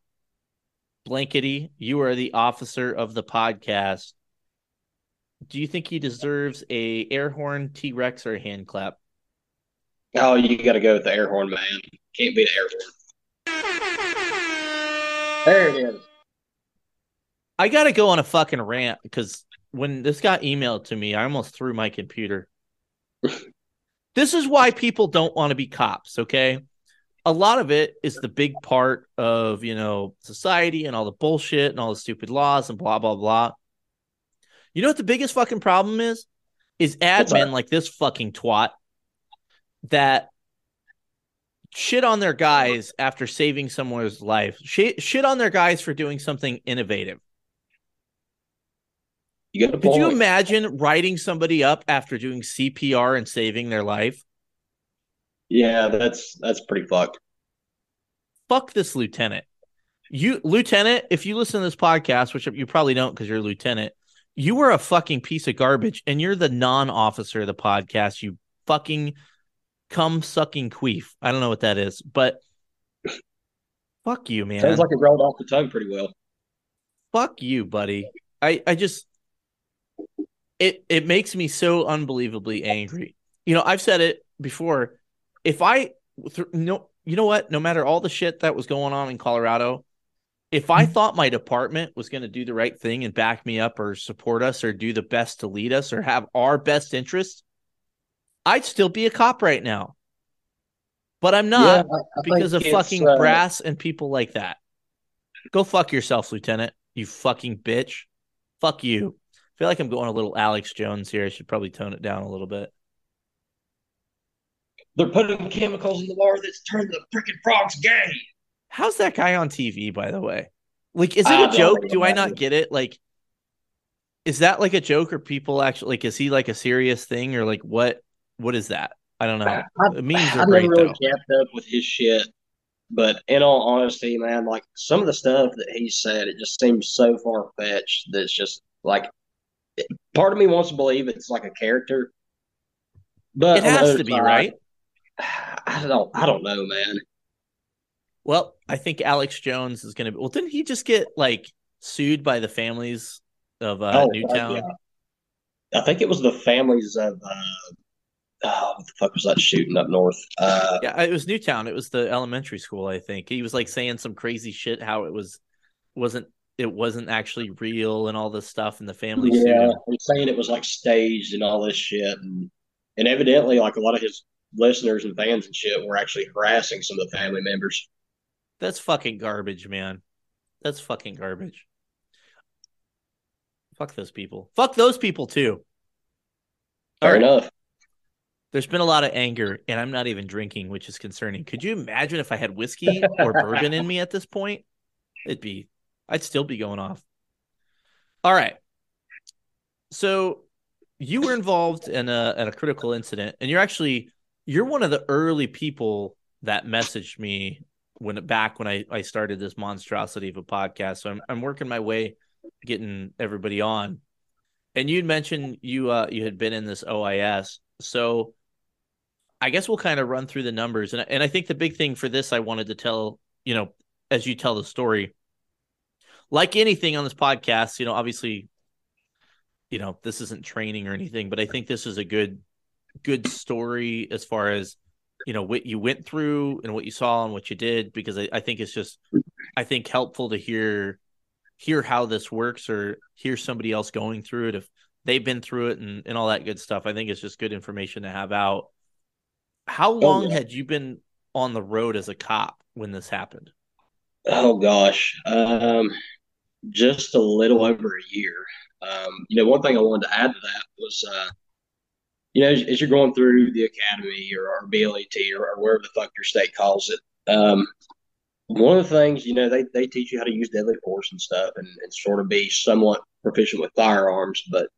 Blankety, you are the officer of the podcast. Do you think he deserves a air horn, T Rex, or a hand clap? Oh, you got to go with the air horn, man. Can't beat an air horn. There it is. I gotta go on a fucking rant because when this got emailed to me, I almost threw my computer. this is why people don't want to be cops, okay? A lot of it is the big part of, you know, society and all the bullshit and all the stupid laws and blah blah blah. You know what the biggest fucking problem is? Is admin like this fucking twat that shit on their guys after saving someone's life. Shit, shit on their guys for doing something innovative. You Could you imagine writing somebody up after doing CPR and saving their life? Yeah, that's that's pretty fucked. Fuck this lieutenant. You lieutenant, if you listen to this podcast, which you probably don't because you're a lieutenant, you were a fucking piece of garbage and you're the non-officer of the podcast, you fucking cum sucking queef. I don't know what that is, but fuck you, man. Sounds like it rolled off the tongue pretty well. fuck you, buddy. I I just it it makes me so unbelievably angry. You know, I've said it before. If I th- no, you know what? No matter all the shit that was going on in Colorado, if I thought my department was going to do the right thing and back me up or support us or do the best to lead us or have our best interests, I'd still be a cop right now. But I'm not I- I because of fucking uh, brass and people like that. Go fuck yourself, Lieutenant. You fucking bitch. Fuck you. I feel like I'm going a little Alex Jones here. I should probably tone it down a little bit. They're putting chemicals in the water that's turned the freaking frogs gay. How's that guy on TV, by the way? Like, is it I a don't joke? Do I not get it? Like, is that like a joke or people actually like is he like a serious thing or like what what is that? I don't know. I, The memes are I've great never really though. kept up with his shit, but in all honesty, man, like some of the stuff that he said, it just seems so far fetched that it's just like part of me wants to believe it's like a character, but It has to be, side, right? I don't, I don't know, man. Well, I think Alex Jones is going to be. Well, didn't he just get like sued by the families of uh, Oh, Newtown? yeah. I think it was the families of uh, oh, what the fuck was that shooting up north? Uh, Yeah, it was Newtown. It was the elementary school, I think. He was like saying some crazy shit how it was wasn't it wasn't actually real and all this stuff and the family yeah. I'm saying it was like staged and all this shit, and and evidently, like a lot of his listeners and fans and shit were actually harassing some of the family members. That's fucking garbage, man. That's fucking garbage. Fuck those people. Fuck those people too. Fair right. enough. There's been a lot of anger, and I'm not even drinking, which is concerning. Could you imagine if I had whiskey or bourbon in me at this point? It'd be, I'd still be going off. All right. So you were involved in a in a critical incident, and you're actually you're one of the early people that messaged me when back when I I started this monstrosity of a podcast. So I'm I'm working my way getting everybody on. And you'd mentioned you uh you had been in this OIS. So I guess we'll kind of run through the numbers. And and I think the big thing for this I wanted to tell, you know, as you tell the story, like anything on this podcast, you know, obviously, you know, this isn't training or anything, but I think this is a good good story as far as you know what you went through and what you saw and what you did because I, I think it's just I think helpful to hear hear how this works or hear somebody else going through it if they've been through it and, and all that good stuff. I think it's just good information to have out. How long yeah. had you been on the road as a cop when this happened? Oh gosh, um, just a little over a year. Um, you know, one thing I wanted to add to that was, uh, you know, as, as you're going through the academy or, or BLET or, or wherever the fuck your state calls it, um, one of the things, you know, they, they teach you how to use deadly force and stuff and, and sort of be somewhat proficient with firearms. But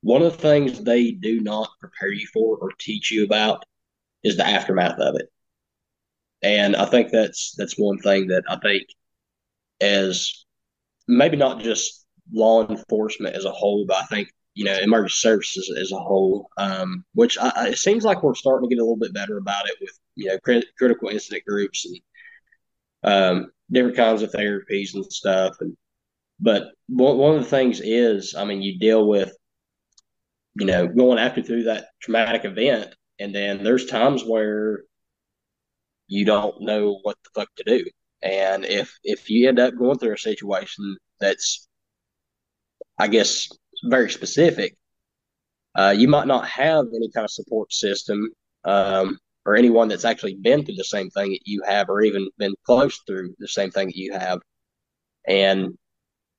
one of the things they do not prepare you for or teach you about is the aftermath of it. And I think that's that's one thing that I think as maybe not just law enforcement as a whole, but I think you know emergency services as a whole, um, which I, it seems like we're starting to get a little bit better about it with you know crit- critical incident groups and um, different kinds of therapies and stuff. And but one one of the things is, I mean, you deal with you know going after through that traumatic event, and then there's times where you don't know what the fuck to do. And if if you end up going through a situation that's, I guess, very specific, uh, you might not have any kind of support system um, or anyone that's actually been through the same thing that you have, or even been close through the same thing that you have. And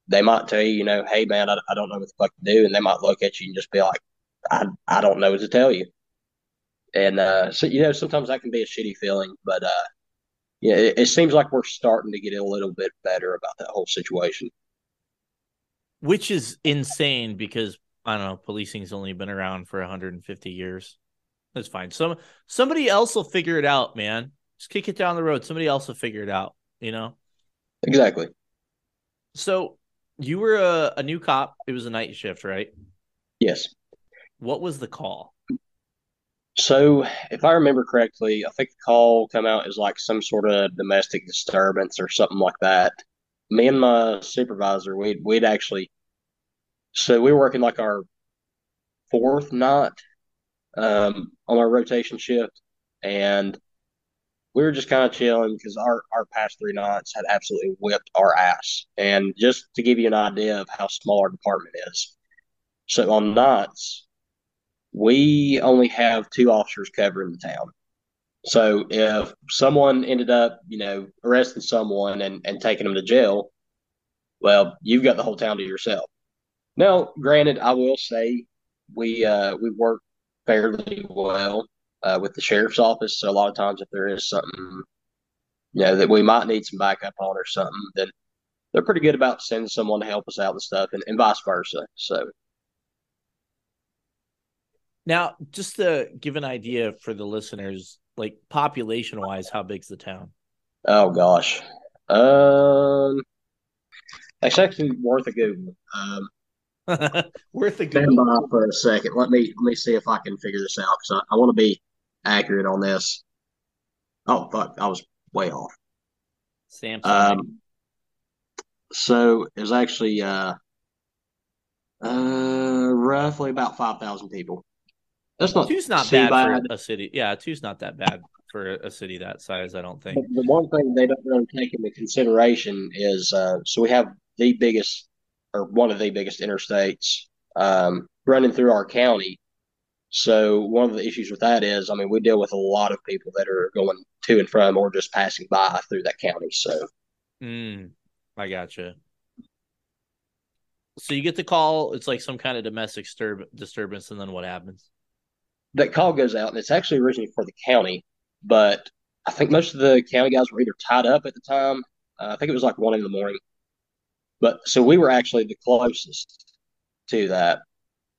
they might tell you, you know, hey man, I, I don't know what the fuck to do, and they might look at you and just be like, I I don't know what to tell you. And uh, so you know, sometimes that can be a shitty feeling, but uh, yeah, it, it seems like we're starting to get a little bit better about that whole situation. Which is insane because I don't know, policing's only been around for 150 years. That's fine. Some somebody else will figure it out, man. Just kick it down the road. Somebody else will figure it out, you know? Exactly. So you were a, a new cop. It was a night shift, right? Yes. What was the call? So, if I remember correctly, I think the call come out as like some sort of domestic disturbance or something like that. Me and my supervisor, we'd we'd actually, so we were working like our fourth night um, on our rotation shift, and we were just kind of chilling because our our past three nights had absolutely whipped our ass. And just to give you an idea of how small our department is, so on nights we only have two officers covering the town. So if someone ended up, you know, arresting someone and, and taking them to jail, well, you've got the whole town to yourself. Now, granted, I will say we uh, we work fairly well uh, with the sheriff's office. So a lot of times, if there is something, you know, that we might need some backup on or something, then they're pretty good about sending someone to help us out and stuff, and, and vice versa. So Now, just to give an idea for the listeners, like population wise, how big's the town? Oh gosh. Um it's actually worth a Google. Um Worth a Google. stand by for a second. Let me let me see if I can figure this out because I, I want to be accurate on this. Oh fuck, I was way off. Samsung. Um so it was actually uh uh roughly about five thousand people. That's not two's not too bad, for a city. Yeah, two's not that bad for a city that size. I don't think. But the one thing they don't really take into consideration is uh, so we have the biggest or one of the biggest interstates um, running through our county. So one of the issues with that is, I mean, we deal with a lot of people that are going to and from or just passing by through that county. So, mm, I gotcha. So you get the call. It's like some kind of domestic disturb- disturbance, and then what happens? That call goes out, and it's actually originally for the county, but I think most of the county guys were either tied up at the time. Uh, I think it was like one in the morning. But so we were actually the closest to that.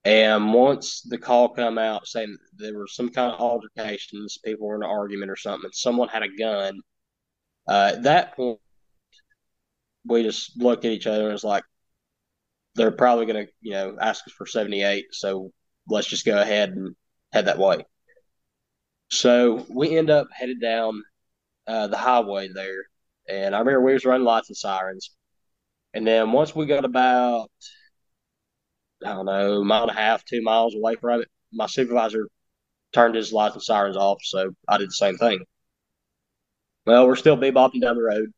And once the call come out saying there were some kind of altercations, people were in an argument or something, someone had a gun, uh, at that point, we just looked at each other and was like, they're probably going to, you know, ask us for 78. So let's just go ahead and head that way. So we end up headed down uh, the highway there. And I remember we was running lights and sirens. And then once we got about, I don't know, mile and a half, two miles away from it, my supervisor turned his lights and sirens off. So I did the same thing. Well, we're still bebopping down the road.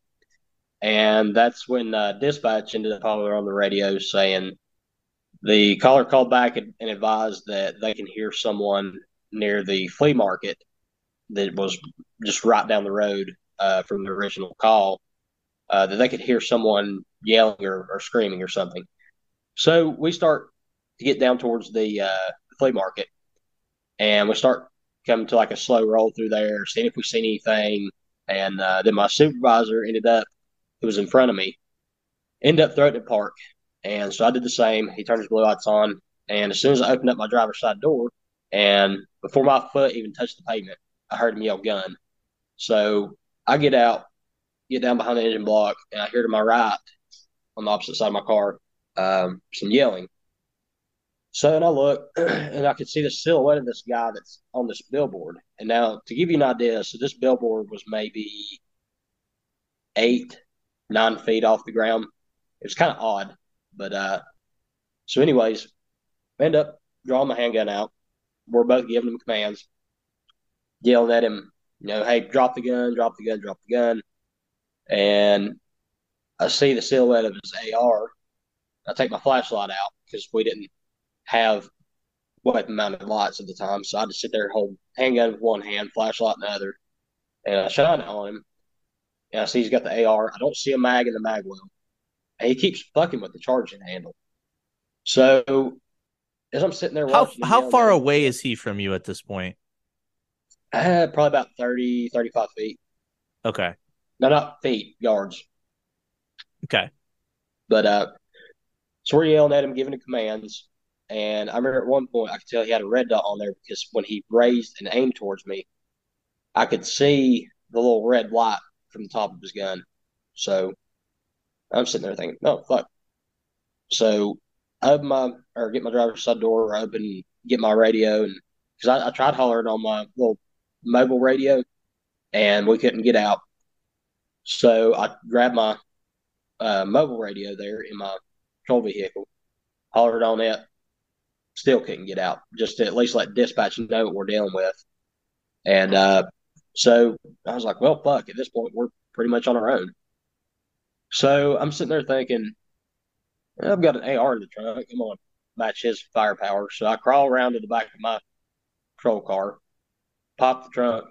And that's when uh, dispatch ended up on the radio saying the caller called back and, and advised that they can hear someone near the flea market that was just right down the road uh, from the original call uh, that they could hear someone yelling or, or, screaming or something. So we start to get down towards the uh, flea market, and we start coming to like a slow roll through there, seeing if we see anything. And uh, then my supervisor ended up who was in front of me, ended up threatening to park. And so I did the same. He turned his blue lights on. And as soon as I opened up my driver's side door, and before my foot even touched the pavement, I heard him yell gun. So I get out, get down behind the engine block, and I hear to my right on the opposite side of my car um, some yelling. So and I look and I could see the silhouette of this guy that's on this billboard. And now to give you an idea, so this billboard was maybe eight nine feet off the ground. It was kind of odd, but uh, so anyways, I end up drawing my handgun out. We're both giving him commands, yelling at him, you know, hey, drop the gun, drop the gun, drop the gun. And I see the silhouette of his AR. I take my flashlight out because we didn't have weapon mounted lights at the time. So I just sit there hold handgun with one hand, flashlight in the other. And I shine on him. And I see he's got the AR. I don't see a mag in the mag well. He keeps fucking with the charging handle. So as I'm sitting there how how far away is he from you at this point? Uh, probably about 30, 35 feet. Okay. No, not feet, yards. Okay. But uh, so we're yelling at him, giving him commands. And I remember at one point I could tell he had a red dot on there because when he raised and aimed towards me, I could see the little red light from the top of his gun. So I'm sitting there thinking, oh fuck. So I open my or get my driver's side door open, get my radio, and because I, I tried hollering on my little mobile radio, and we couldn't get out. So I grabbed my uh, mobile radio there in my patrol vehicle, hollered on it, still couldn't get out. Just to at least let dispatch know what we're dealing with. And uh, so I was like, well, fuck, at this point, we're pretty much on our own. So I'm sitting there thinking, I've got an AR in the trunk. I'm going to match his firepower. So I crawl around to the back of my patrol car, pop the trunk,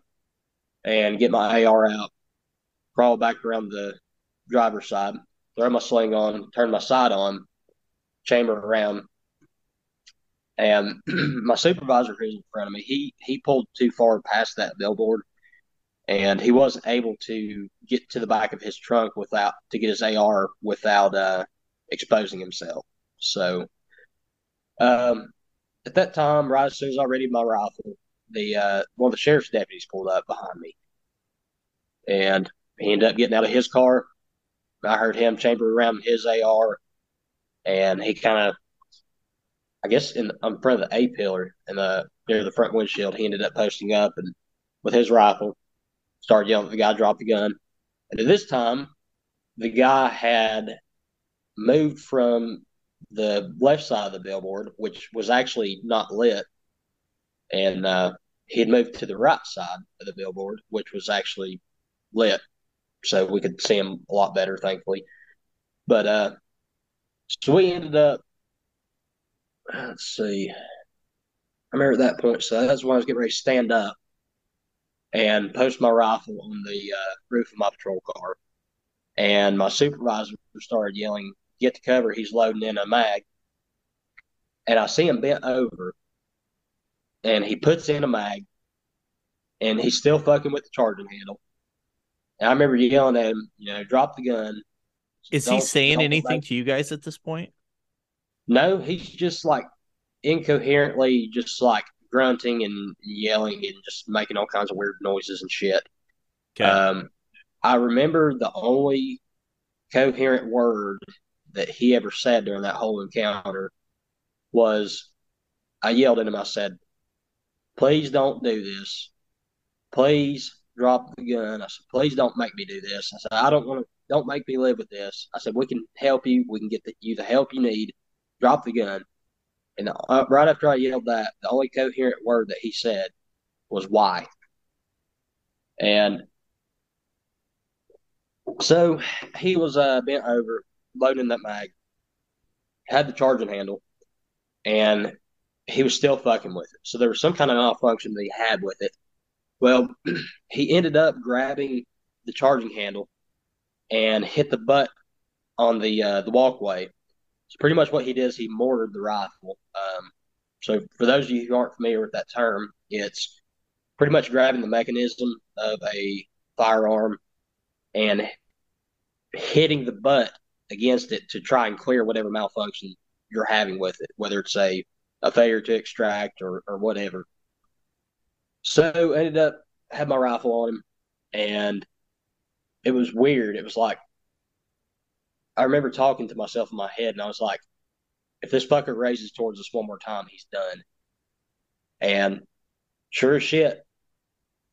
and get my AR out, crawl back around the driver's side, throw my sling on, turn my sight on, chamber around. And my supervisor who's in front of me, he he pulled too far past that billboard and he wasn't able to get to the back of his trunk without to get his AR without uh, exposing himself. So, um, at that time, right as soon as I readied my rifle, the uh, one of the sheriff's deputies pulled up behind me, and he ended up getting out of his car. I heard him chamber around his AR, and he kind of, I guess, in in front of the A pillar and the near the front windshield, he ended up posting up and with his rifle started yelling at the guy, dropped the gun. And at this time, the guy had moved from the left side of the billboard, which was actually not lit, and uh, he had moved to the right side of the billboard, which was actually lit, so we could see him a lot better, thankfully. But uh, so we ended up. Let's see. I remember at that point, so that's why I was getting ready to stand up and post my rifle on the uh, roof of my patrol car. And my supervisor started yelling, Get the cover, he's loading in a mag. And I see him bent over and he puts in a mag and he's still fucking with the charging handle. And I remember yelling at him, you know, drop the gun. Is he saying anything to you guys at this point? No, he's just like incoherently, just like grunting and yelling and just making all kinds of weird noises and shit. Okay. Um, I remember the only coherent word that he ever said during that whole encounter was I yelled at him, I said, Please don't do this. Please drop the gun. I said, Please don't make me do this. I said, I don't want to, don't make me live with this. I said, We can help you. We can get the, you the help you need. Drop the gun. And uh, right after I yelled that, the only coherent word that he said was why. And so he was uh, bent over, loading that mag, had the charging handle, and he was still fucking with it. So there was some kind of malfunction that he had with it. Well, he ended up grabbing the charging handle and hit the butt on the uh, the walkway so pretty much what he did is he mortared the rifle. Um, so for those of you who aren't familiar with that term, it's pretty much grabbing the mechanism of a firearm and hitting the butt against it to try and clear whatever malfunction you're having with it, whether it's a, a failure to extract or, or whatever. So ended up had my rifle on him and it was weird. It was like I remember talking to myself in my head, and I was like, if this fucker raises towards us one more time, he's done. And sure as shit,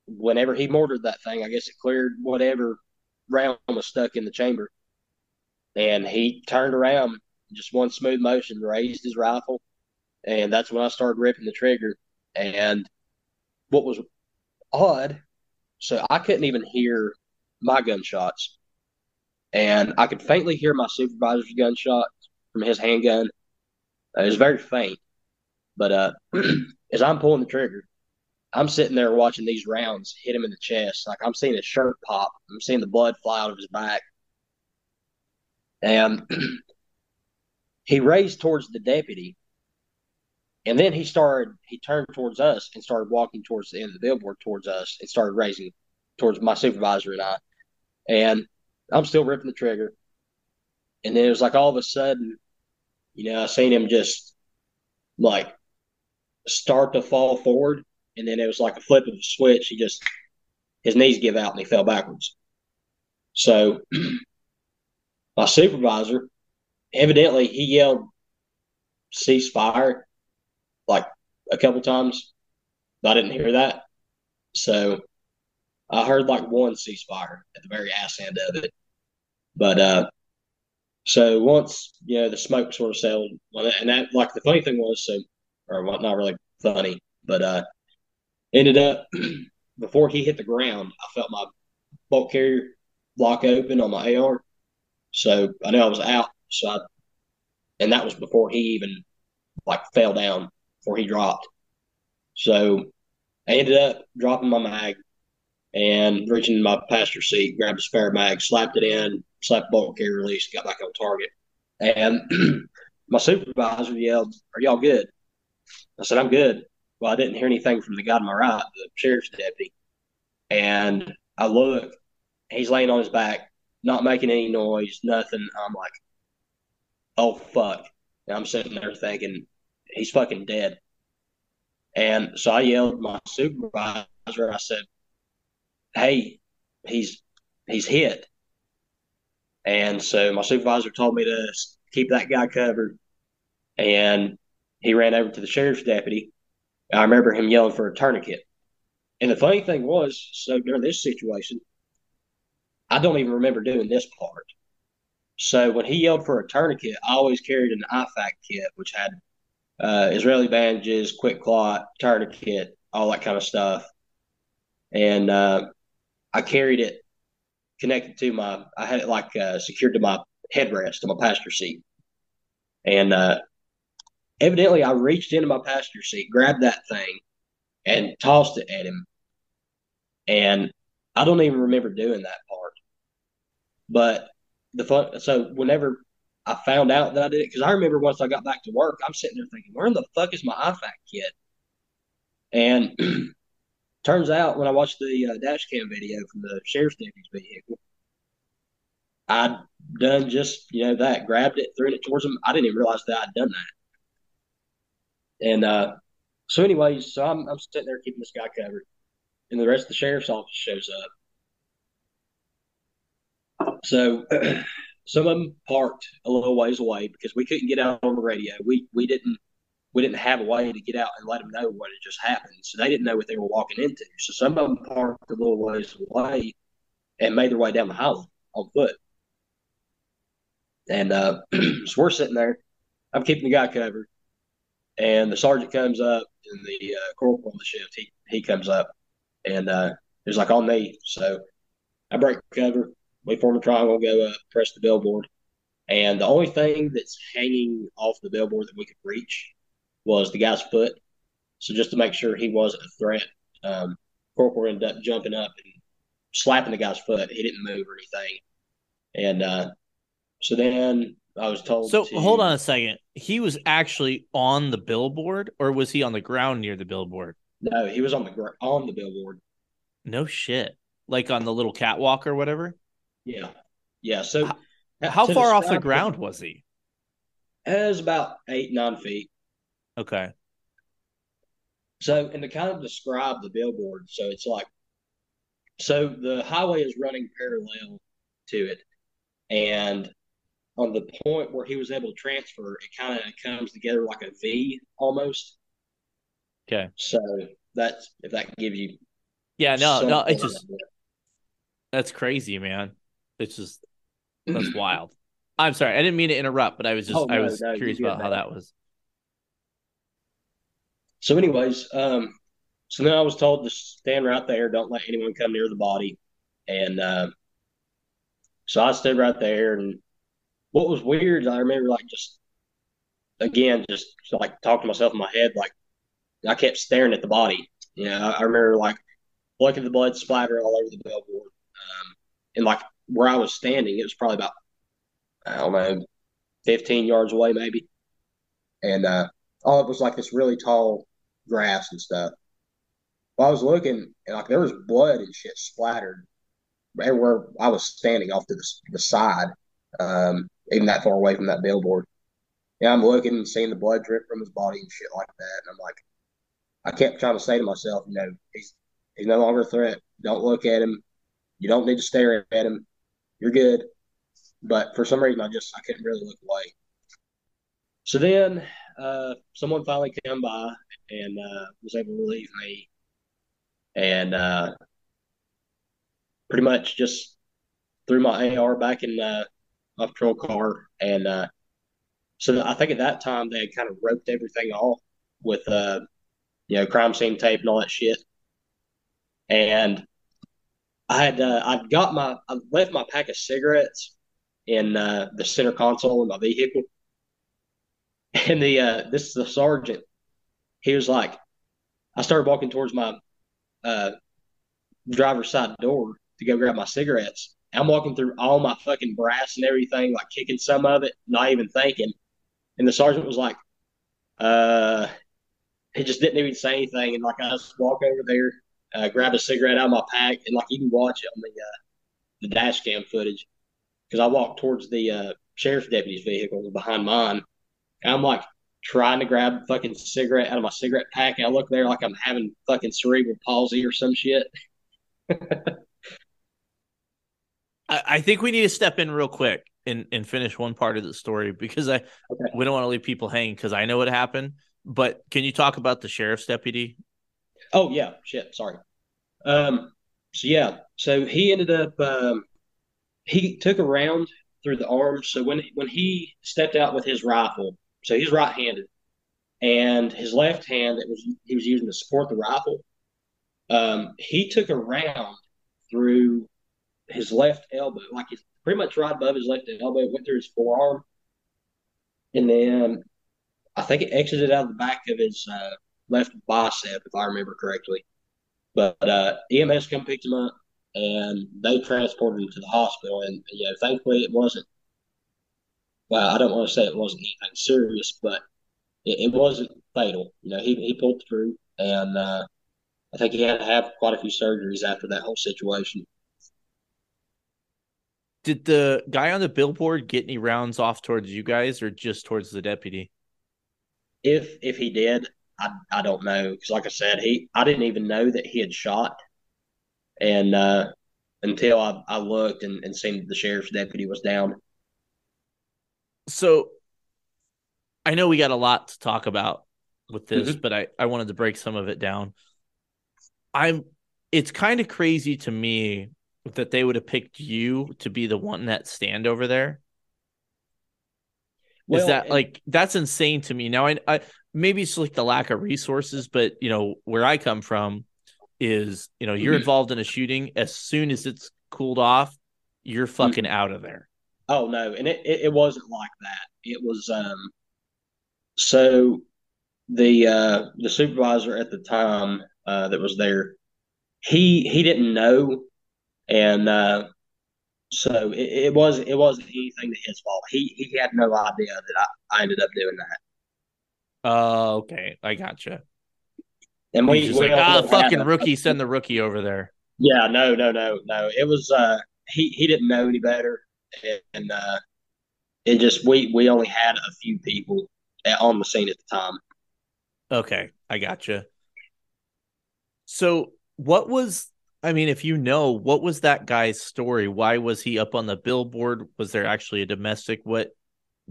whenever he mortared that thing, I guess it cleared whatever round was stuck in the chamber. And he turned around, just one smooth motion, raised his rifle, and that's when I started ripping the trigger. And what was odd, so I couldn't even hear my gunshots and I could faintly hear my supervisor's gunshot from his handgun. Uh, it was very faint, but uh, as I'm pulling the trigger, I'm sitting there watching these rounds hit him in the chest. Like I'm seeing his shirt pop. I'm seeing the blood fly out of his back, and he raised towards the deputy, and then he started. He turned towards us and started walking towards the end of the billboard towards us, and started raising towards my supervisor and I, and I'm still ripping the trigger. And then it was like all of a sudden, you know, I seen him just like start to fall forward. And then it was like a flip of a switch. He just, his knees give out and he fell backwards. So my supervisor, evidently, he yelled ceasefire like a couple times. I didn't hear that. So I heard like one ceasefire at the very ass end of it. But uh, so once you know the smoke sort of settled, and that like the funny thing was, so or not really funny, but uh, ended up before he hit the ground, I felt my bolt carrier lock open on my AR, so I knew I was out. So I, and that was before he even like fell down, before he dropped. So I ended up dropping my mag, and reaching my passenger seat, grabbed a spare mag, slapped it in, slapped bolt carrier release, got back on target. And my supervisor yelled, Are y'all good? I said, I'm good. Well, I didn't hear anything from the guy to my right, the sheriff's deputy. And I look, he's laying on his back, not making any noise, nothing. I'm like, oh, fuck. And I'm sitting there thinking, he's fucking dead. And so I yelled my supervisor, I said, hey, he's he's hit. And so my supervisor told me to keep that guy covered. And he ran over to the sheriff's deputy. I remember him yelling for a tourniquet. And the funny thing was, so during this situation, I don't even remember doing this part. So when he yelled for a tourniquet, I always carried an IFAK kit, which had uh, Israeli bandages, quick clot, tourniquet, all that kind of stuff. And uh, I carried it connected to my, I had it like uh, secured to my headrest, to my passenger seat. And uh, evidently I reached into my passenger seat, grabbed that thing, and tossed it at him. And I don't even remember doing that part. But the fun, so whenever I found out that I did it, because I remember once I got back to work, I'm sitting there thinking, where in the fuck is my IFAK kit? And turns out when I watched the uh, dash cam video from the sheriff's deputy's vehicle, I'd done just, you know, that, grabbed it, threw it towards him. I didn't even realize that I'd done that. And uh, so, anyways, so I'm, I'm sitting there keeping this guy covered, and the rest of the sheriff's office shows up. So, some of them parked a little ways away because we couldn't get out on the radio. We we didn't we didn't have a way to get out and let them know what had just happened. So they didn't know what they were walking into. So some of them parked a little ways away and made their way down the highway on foot. And uh, so we're sitting there. I'm keeping the guy covered, and the sergeant comes up, and the uh, corporal on the shift he he comes up, and uh, he's like on me. So I break cover, wait for him to triangle, go up, press the billboard, and the only thing that's hanging off the billboard that we could reach was the guy's foot. So just to make sure he wasn't a threat, um, corporal ended up jumping up and slapping the guy's foot. He didn't move or anything, and uh, so then I was told. So to, hold on a second. He was actually on the billboard, or was he on the ground near the billboard? No, he was on the gr- on the billboard. No shit. Like on the little catwalk or whatever. Yeah, yeah. So how, how far off the ground was he? It was about eight nine feet. Okay. So, and to kind of describe the billboard, so it's like, so the highway is running parallel to it, and on the point where he was able to transfer, it kind of comes together like a V almost. Okay. So that's if that gives you. Yeah. No. No. It's just that's crazy, man. It's just that's wild. I'm sorry. I didn't mean to interrupt, but I was just Oh, I no, was no, curious about how that was. So, anyways, um, so then I was told to stand right there, don't let anyone come near the body, and uh, so I stood right there. And what was weird, I remember like just again, just like talking to myself in my head, like I kept staring at the body. You know, I, I remember like looking at the blood splatter all over the billboard, um, and like where I was standing, it was probably about I don't know, fifteen yards away maybe, and uh, all it was like this really tall grass and stuff. Well, I was looking, and like there was blood and shit splattered everywhere I was standing off to the, the side, um, even that far away from that billboard. Yeah, I'm looking and seeing the blood drip from his body and shit like that, and I'm like, I kept trying to say to myself, you know, he's he's no longer a threat. Don't look at him. You don't need to stare at him. You're good. But for some reason, I just I couldn't really look away. So then, uh, someone finally came by and uh, was able to relieve me, and uh, pretty much just threw my AR back in uh, patrol car, and uh, so I think at that time they had kind of roped everything off with uh, you know crime scene tape and all that shit, and I had uh, I'd got my I left my pack of cigarettes in uh, the center console of my vehicle, and the uh, this is the sergeant. He was like, I started walking towards my uh, driver's side door to go grab my cigarettes. I'm walking through all my fucking brass and everything, like kicking some of it, not even thinking. And the sergeant was like, uh, he just didn't even say anything. And like I just walk over there, uh, grab a cigarette out of my pack, and like you can watch it on the uh, the dash cam footage because I walked towards the uh, sheriff's deputy's vehicle behind mine, and I'm like trying to grab a fucking cigarette out of my cigarette pack, and I look there like I'm having fucking cerebral palsy or some shit. I, I think we need to step in real quick and, and finish one part of the story because I Okay. we don't want to leave people hanging because I know what happened. But can you talk about the sheriff's deputy? Oh yeah, shit. Sorry. Um. So yeah. So he ended up. Um, he took a round through the arm. So when when he stepped out with his rifle, so he's right-handed, and his left hand that was he was using to support the rifle. Um, he took a round through his left elbow, like he's pretty much right above his left elbow. Went through his forearm, and then I think it exited out of the back of his uh, left bicep, if I remember correctly. But uh, EMS come picked him up, and they transported him to the hospital. And you know, thankfully, it wasn't. Well, I don't want to say it wasn't anything serious, but it, it wasn't fatal. You know, he he pulled through, and uh, I think he had to have quite a few surgeries after that whole situation. Did the guy on the billboard get any rounds off towards you guys, or just towards the deputy? If if he did, I I don't know because, like I said, he I didn't even know that he had shot, and uh, until I, I looked and, and seen that the sheriff's deputy was down. So I know we got a lot to talk about with this, Mhm. but I, I wanted to break some of it down. I'm it's kind of crazy to me that they would have picked you to be the one that stand over there. Is Well, that like that's insane to me? Now I, I maybe it's like the lack of resources, but you know where I come from is you know you're Mhm. involved in a shooting as soon as it's cooled off, you're fucking out of there. Oh no, and it, it, it wasn't like that. It was um so the uh the supervisor at the time uh that was there, he he didn't know and uh so it, it was it wasn't anything that his fault. He he had no idea that I, I ended up doing that. Oh, okay, I gotcha. And we, we like ah, fucking a- rookie, send the rookie over there. Yeah, no, no, no, no. It was uh he he didn't know any better and uh it just we we only had a few people on the scene at the time. Okay, I gotcha. So, what was, I mean, if you know, what was that guy's story? Why was he up on the billboard? Was there actually a domestic? What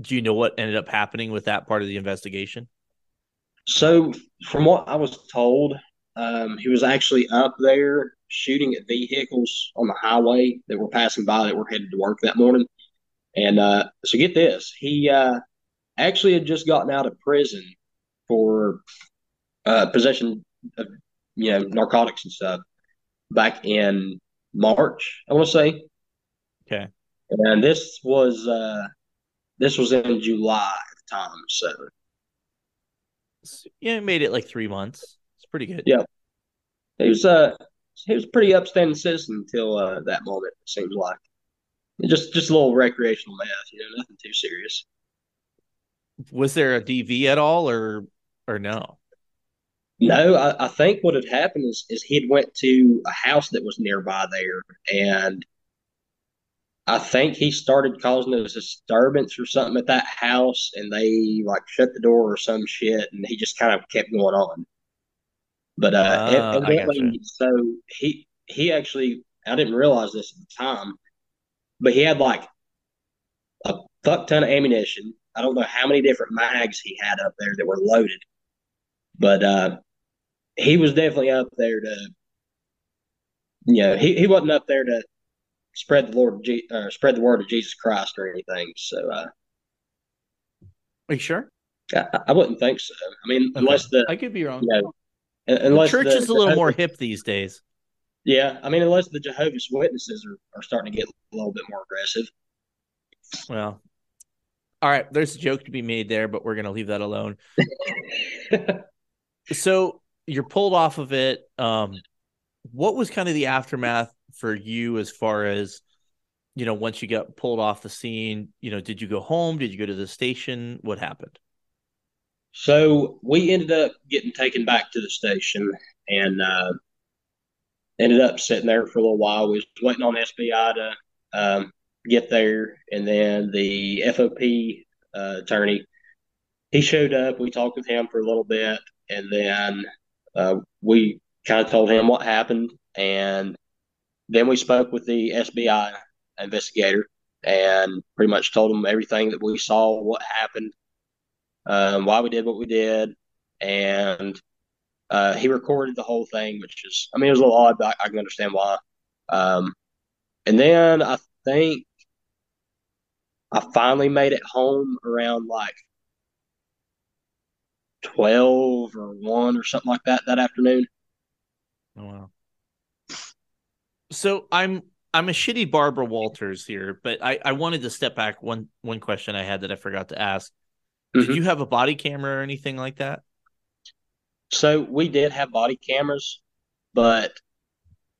do you know what ended up happening with that part of the investigation? So, from what I was told, um, he was actually up there shooting at vehicles on the highway that were passing by that were headed to work that morning. And uh, so, get this: he uh, actually had just gotten out of prison for uh, possession of you know narcotics and stuff back in March. I want to say, Okay. and this was uh, this was in July at the time. So, Yeah, it made it like three months. It's pretty good. Yeah. he was uh he was a pretty upstanding citizen until uh, that moment. It seems like just just a little recreational math, you know, nothing too serious. Was there a DV at all, or or no? No, I, I think what had happened is is he had went to a house that was nearby there, and I think he started causing a disturbance or something at that house, and they like shut the door or some shit, and he just kind of kept going on. But uh, Ah, ev- I evidently, so he he actually I didn't realize this at the time, but he had like a fuck ton of ammunition. I don't know how many different mags he had up there that were loaded, but uh, he was definitely up there to, you know, he, he wasn't up there to spread the Lord, uh, spread the word of Jesus Christ or anything. So uh, Are you sure? I, I wouldn't think so. I mean, unless the I could be wrong. you know, un- The church the, is a little more hip these days. Yeah, I mean, unless the Jehovah's Witnesses are, are starting to get a little bit more aggressive. Well, all right. There's a joke to be made there, but we're gonna leave that alone. So you're pulled off of it. Um, what was kind of the aftermath for you as far as you know once you got pulled off the scene? You know, did you go home? Did you go to the station? What happened? So we ended up getting taken back to the station and uh, ended up sitting there for a little while. We was waiting on SBI to um, get there, and then the FOP uh, attorney he showed up. We talked with him for a little bit, and then uh, we kind of told him what happened, and then we spoke with the SBI investigator and pretty much told him everything that we saw, what happened um, why we did what we did, and uh, he recorded the whole thing, which is, I mean, it was a little odd, but I, I can understand why. Um, and then I think I finally made it home around like twelve or one or something like that that afternoon. Oh wow. So I'm I'm a shitty Barbara Walters here, but I I wanted to step back one one question I had that I forgot to ask. Did Mhm. you have a body camera or anything like that? So we did have body cameras, but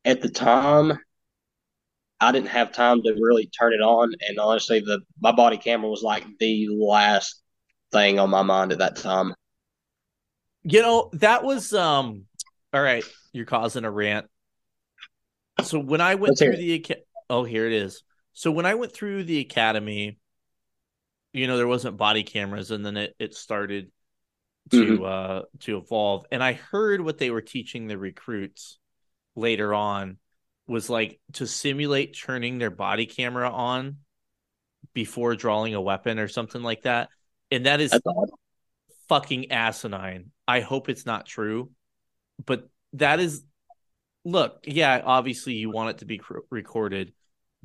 at the time, I didn't have time to really turn it on. And honestly, the my body camera was like the last thing on my mind at that time. You know, that was um all right, you're causing a rant. So when I went Let's through the oh, here it is. So when I went through the academy, you know, there wasn't body cameras and then it, it started to uh to evolve. And I heard what they were teaching the recruits later on was like to simulate turning their body camera on before drawing a weapon or something like that. And that is fucking asinine. I hope it's not true, but that is look, yeah, obviously you want it to be cr- recorded,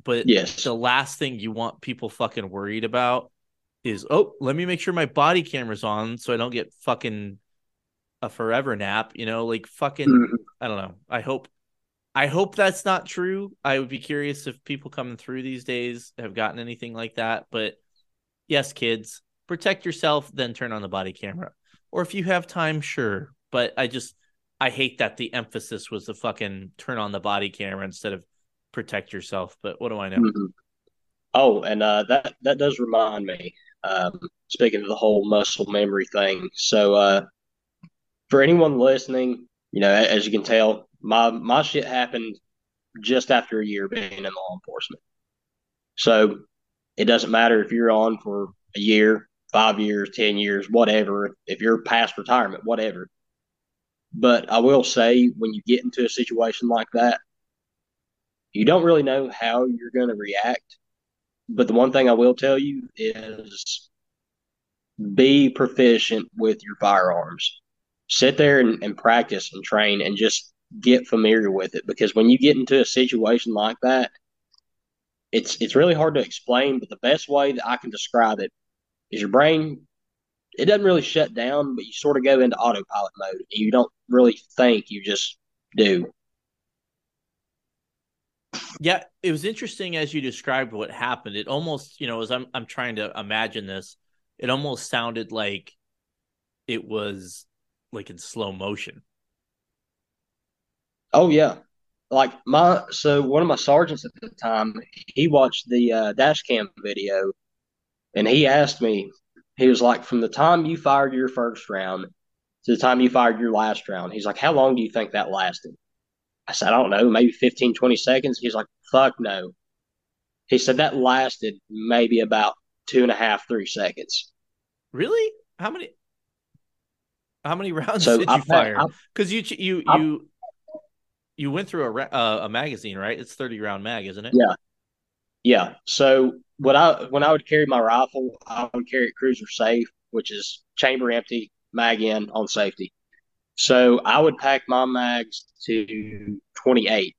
but Yes. the last thing you want people fucking worried about is, oh, let me make sure my body camera's on so I don't get fucking a forever nap, you know, like fucking Mhm. I don't know. I hope I hope that's not true. I would be curious if people coming through these days have gotten anything like that, but yes, kids, protect yourself then turn on the body camera. Or if you have time, sure, but I just I hate that the emphasis was to fucking turn on the body camera instead of protect yourself, but what do I know? Mhm. Oh, and uh, that that does remind me. Um, speaking of the whole muscle memory thing, so uh, for anyone listening, you know, as you can tell, my my shit happened just after a year being in law enforcement. So it doesn't matter if you're on for a year, five years, ten years, whatever. If you're past retirement, whatever. But I will say, when you get into a situation like that, you don't really know how you're going to react. But the one thing I will tell you is be proficient with your firearms. Sit there and, and practice and train and just get familiar with it because when you get into a situation like that, it's it's really hard to explain, but the best way that I can describe it is your brain it doesn't really shut down, but you sort of go into autopilot mode and you don't really think, you just do. Yeah, it was interesting as you described what happened. It almost, you know, as I'm I'm trying to imagine this, it almost sounded like it was like in slow motion. Oh yeah. Like my so one of my sergeants at the time, he watched the uh, dash cam video and he asked me, he was like, from the time you fired your first round to the time you fired your last round, he's like, how long do you think that lasted? I said, I don't know, maybe 15, 20 seconds. He's like, fuck no. He said that lasted maybe about two and a half, three seconds. Really? How many how many rounds So did I- you fire? Because you you I- you you went through a uh, a magazine, right? It's thirty round mag, isn't it? Yeah. Yeah. So what I when I would carry my rifle, I would carry it cruiser safe, which is chamber empty, mag in on safety. So I would pack my mags to 28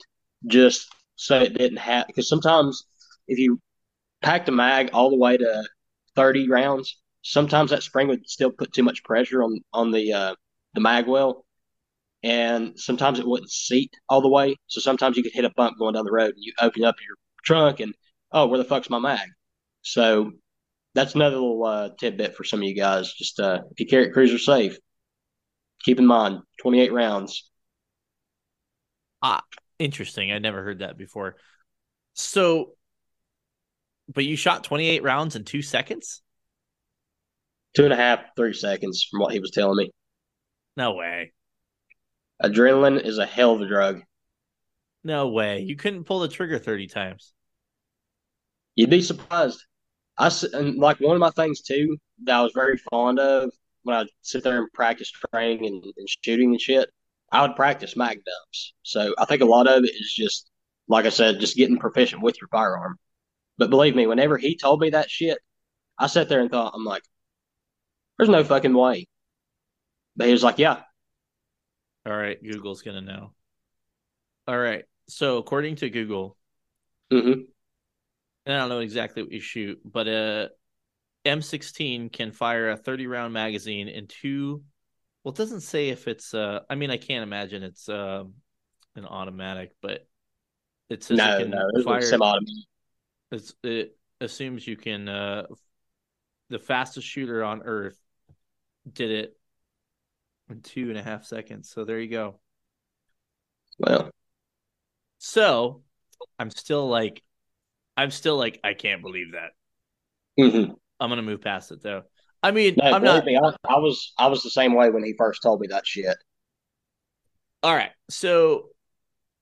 just so it didn't have because sometimes if you pack the mag all the way to 30 rounds, sometimes that spring would still put too much pressure on on the uh, the mag well, and sometimes it wouldn't seat all the way. So sometimes you could hit a bump going down the road, and you open up your trunk, and oh, where the fuck's my mag? So that's another little uh, tidbit for some of you guys. Just uh, if you carry it cruiser safe, keep in mind 28 rounds. Ah, interesting. I never heard that before. So, but you shot twenty eight rounds in two seconds? Two and a half, three seconds from what he was telling me. No way. Adrenaline is a hell of a drug. No way. You couldn't pull the trigger thirty times. You'd be surprised. I and like one of my things too that I was very fond of when I sit there and practice training and, and shooting and shit. I would practice mag dumps. So I think a lot of it is just like I said, just getting proficient with your firearm. But believe me, whenever he told me that shit, I sat there and thought, I'm like, there's no fucking way. But he was like, yeah, All right, Google's gonna know. All right. So according to Google, hmm and I don't know exactly what you shoot, but a M16 can fire a 30 round magazine in two. Well, it doesn't say if it's. Uh, I mean, I can't imagine it's uh, an automatic, but it says no, it can no, fire. semi-automatic. It's, it assumes you can uh, the fastest shooter on earth did it in two and a half seconds. So there you go. Well, So I'm still like, I'm still like, I can't believe that. mhm. I'm gonna move past it though. I mean, no, I'm not. me, I, I was I was the same way when he first told me that shit. All right, so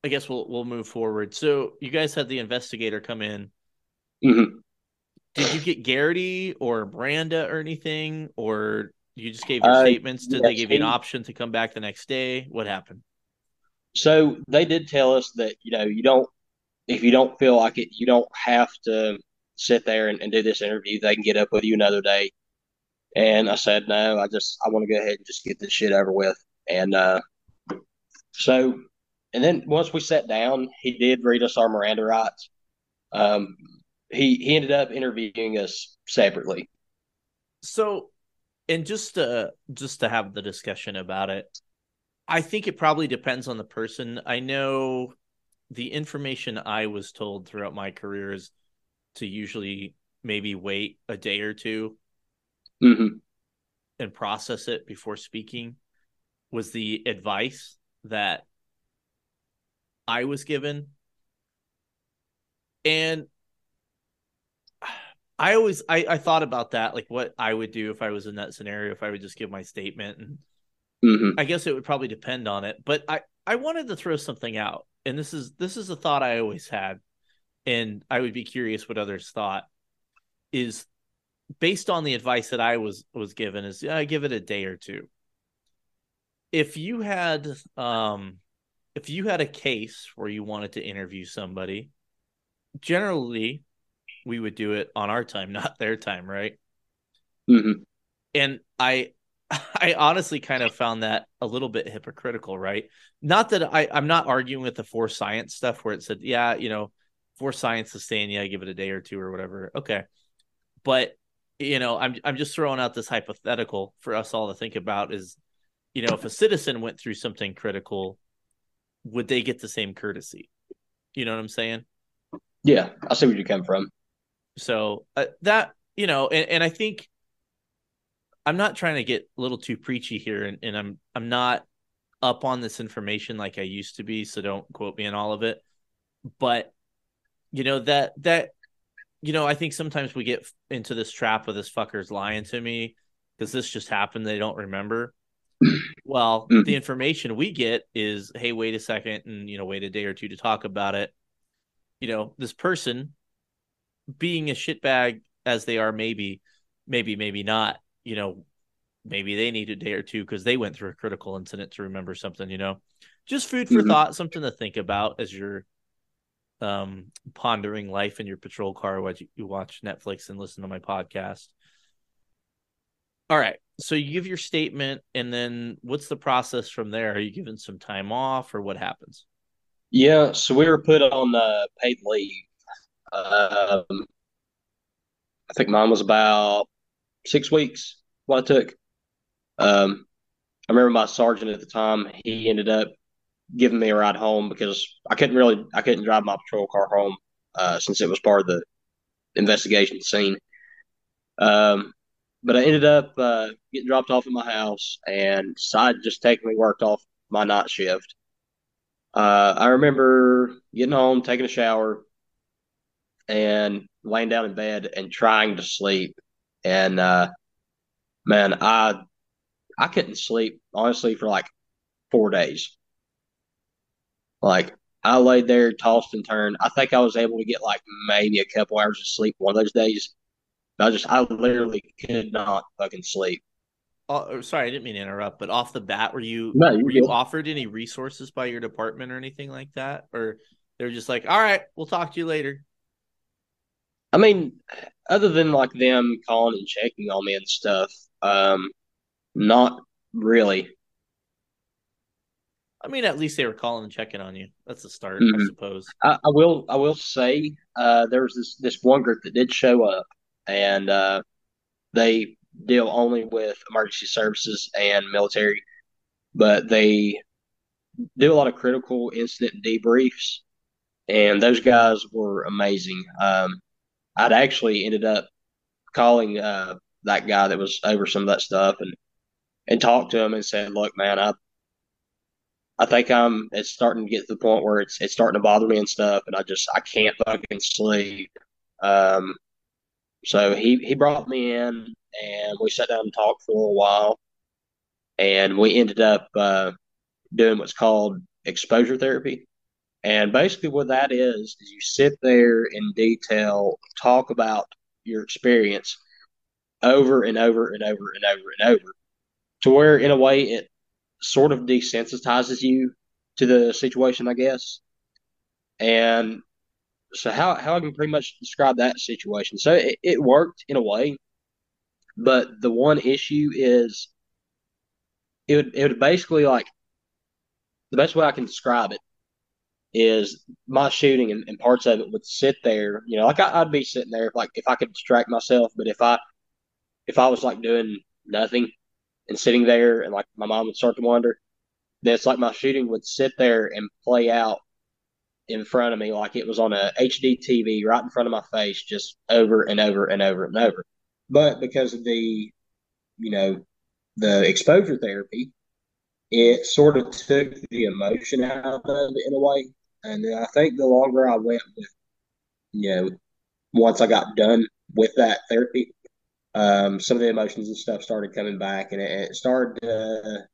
I guess we'll we'll move forward. So you guys had the investigator come in. Mhm. Did you get Garrity or Miranda or anything, or you just gave your Uh, statements? Did they yes, give you an option to come back the next day? What happened? So they did tell us that you know you don't if you don't feel like it, you don't have to sit there and, and do this interview. They can get up with you another day. And I said no. I just I want to go ahead and just get this shit over with. And uh, so, and then once we sat down, he did read us our Miranda rights. Um, he he ended up interviewing us separately. So, and just to just to have the discussion about it, I think it probably depends on the person. I know the information I was told throughout my career is to usually maybe wait a day or two hmm and process it before speaking was the advice that I was given. And I always I, I thought about that, like what I would do if I was in that scenario, if I would just give my statement. And hmm I guess it would probably depend on it. But I, I wanted to throw something out. And this is this is a thought I always had. And I would be curious what others thought is based on the advice that I was was given is yeah, give it a day or two. If you had um if you had a case where you wanted to interview somebody, generally we would do it on our time, not their time, right? hmm And I I honestly kind of found that a little bit hypocritical, right? Not that I, I'm not arguing with the Force Science stuff where it said, yeah, you know, Force Science is saying, yeah, give it a day or two or whatever. Okay. But you know, I'm I'm just throwing out this hypothetical for us all to think about is, you know, if a citizen went through something critical, would they get the same courtesy? You know what I'm saying? Yeah, I see where you come from. So uh, that you know, and, and I think I'm not trying to get a little too preachy here, and, and I'm I'm not up on this information like I used to be, so don't quote me on all of it. But you know that that you know I think sometimes we get into this trap of this fucker's lying to me because this just happened. They don't remember. Well, Mhm. the information we get is, hey, wait a second, and you know, wait a day or two to talk about it. You know, this person being a shitbag as they are, maybe, maybe, maybe not. You know, maybe they need a day or two because they went through a critical incident to remember something. You know, just food for Mhm. thought, something to think about as you're um pondering life in your patrol car while you, watch Netflix and listen to my podcast. All right. So you give your statement and then what's the process from there? Are you given some time off or what happens? Yeah, so we were put on uh, paid leave. Um, I think mine was about six weeks. What it took. Um, I remember my sergeant at the time. He ended up giving me a ride home because I couldn't really, I couldn't drive my patrol car home uh, since it was part of the investigation scene. Um, but I ended up uh, getting dropped off at my house, and decided just technically worked off my night shift. Uh, I remember getting home, taking a shower, and laying down in bed and trying to sleep. And uh, man, I I couldn't sleep honestly for like four days. Like I laid there, tossed and turned. I think I was able to get like maybe a couple hours of sleep one of those days. I just I literally could not fucking sleep. Oh, sorry, I didn't mean to interrupt, but off the bat, were you No, were you offered any resources by your department or anything like that? Or they're just like, all right, we'll talk to you later. I mean, other than like them calling and checking on me and stuff, um, not really. I mean, at least they were calling and checking on you. That's a start, I Mhm. suppose. I, I will I will say uh, there was this this one group that did show up, and uh, they deal only with emergency services and military, but they do a lot of critical incident debriefs, and those guys were amazing. Um, I'd actually ended up calling uh, that guy that was over some of that stuff and and talked to him and said, "Look, man, I I think I'm it's starting to get to the point where it's it's starting to bother me and stuff, and I just I can't fucking sleep." Um, so he he brought me in and we sat down and talked for a while, and we ended up uh, doing what's called exposure therapy. And basically, what that is, is you sit there in detail, talk about your experience over and over and over and over and over to where, in a way, it sort of desensitizes you to the situation, I guess. And so, how, how I can pretty much describe that situation. So, it, it worked in a way, but the one issue is it would, it would basically like the best way I can describe it is my shooting and, and, parts of it would sit there. You know, like I, would be sitting there if like if I could distract myself, but if I if I was like doing nothing and sitting there and like my mom would start to wonder, then it's like my shooting would sit there and play out in front of me like it was on a HD TV right in front of my face, just over and over and over and over. But because of the, you know, the exposure therapy, it sort of took the emotion out of it in a way. And I think the longer I went with, you know, once I got done with that therapy, um, some of the emotions and stuff started coming back, and it, it started to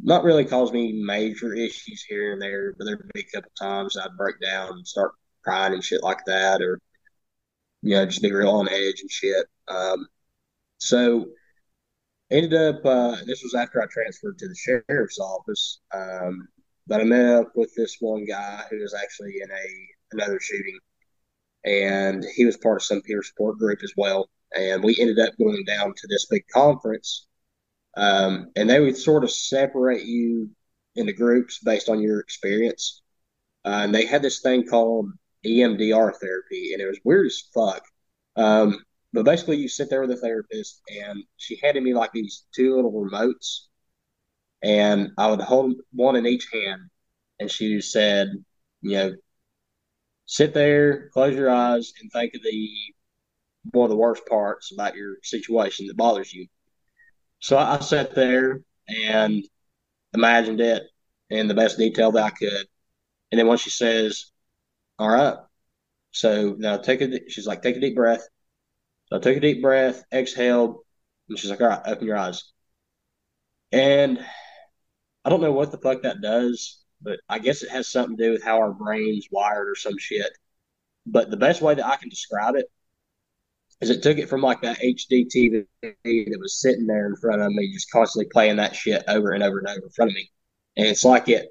not really cause me major issues here and there, but there'd be a couple times I'd break down and start crying and shit like that, or you know, just be real on edge and shit. Um, so ended up uh, this was after I transferred to the sheriff's office. Um, but I met up with this one guy who was actually in a another shooting, and he was part of some peer support group as well. And we ended up going down to this big conference, um, and they would sort of separate you into groups based on your experience. Uh, and they had this thing called EMDR therapy, and it was weird as fuck. Um, but basically, you sit there with a therapist, and she handed me like these two little remotes, and I would hold one in each hand, and she said, you know, sit there, close your eyes, and think of the one of the worst parts about your situation that bothers you. So I sat there and imagined it in the best detail that I could. And then when she says, All right, so now take a, she's like, take a deep breath. So I took a deep breath, exhaled, and she's like, all right, open your eyes. And I don't know what the fuck that does, but I guess it has something to do with how our brain's wired or some shit. But the best way that I can describe it is it took it from like that HD TV that was sitting there in front of me, just constantly playing that shit over and over and over in front of me. And it's like it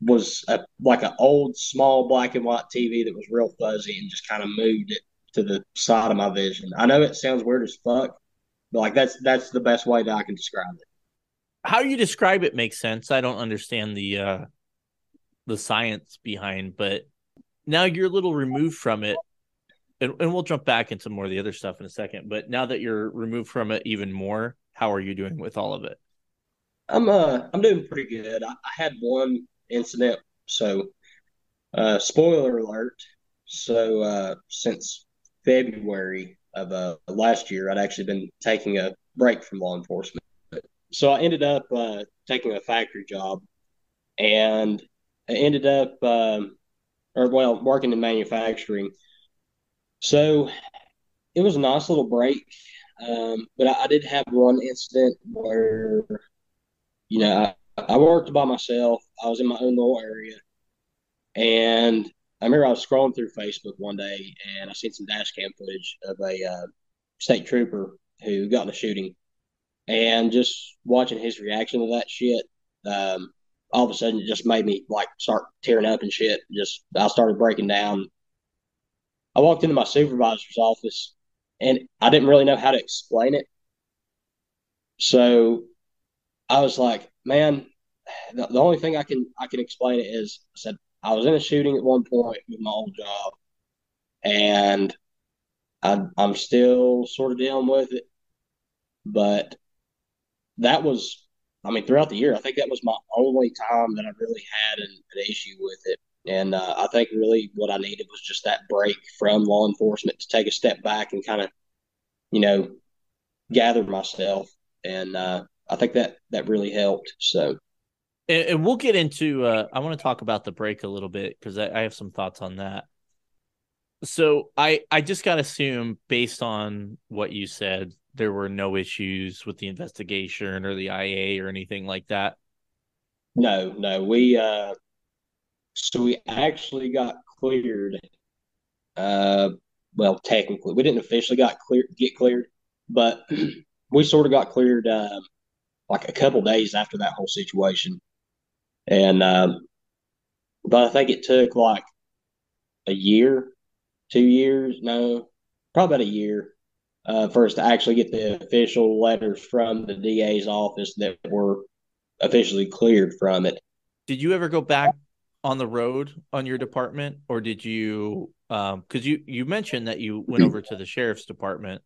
was a, like an old, small black and white TV that was real fuzzy and just kind of moved it to the side of my vision. I know it sounds weird as fuck, but like that's that's the best way that I can describe it. How you describe it makes sense. I don't understand the uh the science behind, but now you're a little removed from it. And, and we'll jump back into more of the other stuff in a second. But now that you're removed from it even more, how are you doing with all of it? I'm uh I'm doing pretty good. I, I had one incident, so uh spoiler alert. So uh since February of uh, last year, I'd actually been taking a break from law enforcement. So I ended up uh, taking a factory job and I ended up, um, or well, working in manufacturing. So it was a nice little break. Um, but I, I, did have one incident where, you know, I, I worked by myself. I was in my own little area and I remember I was scrolling through Facebook one day and I seen some dash cam footage of a uh, state trooper who got in a shooting, and just watching his reaction to that shit, um, all of a sudden it just made me like start tearing up and shit. Just I started breaking down. I walked into my supervisor's office and I didn't really know how to explain it. So I was like, man, the, the only thing I can I can explain it is I said I was in a shooting at one point with my old job, and I, I'm still sort of dealing with it. But that was, I mean, throughout the year, I think that was my only time that I really had an, an issue with it. And uh, I think really what I needed was just that break from law enforcement to take a step back and kind of you know, gather myself, and uh, I think that that really helped. So, and, and we'll get into. Uh, I want to talk about the break a little bit because I, I have some thoughts on that. So I I just got to assume based on what you said, there were no issues with the investigation or the IA or anything like that. No, no, we uh, so we actually got cleared. Uh, well, technically, we didn't officially got clear get cleared, but we sort of got cleared uh, like a couple days after that whole situation, and um, but I think it took like a year, two years, no, probably about a year uh, for us to actually get the official letters from the DA's office that were officially cleared from it. Did you ever go back on the road on your department, or did you? Because um, you you mentioned that you went over to the sheriff's department.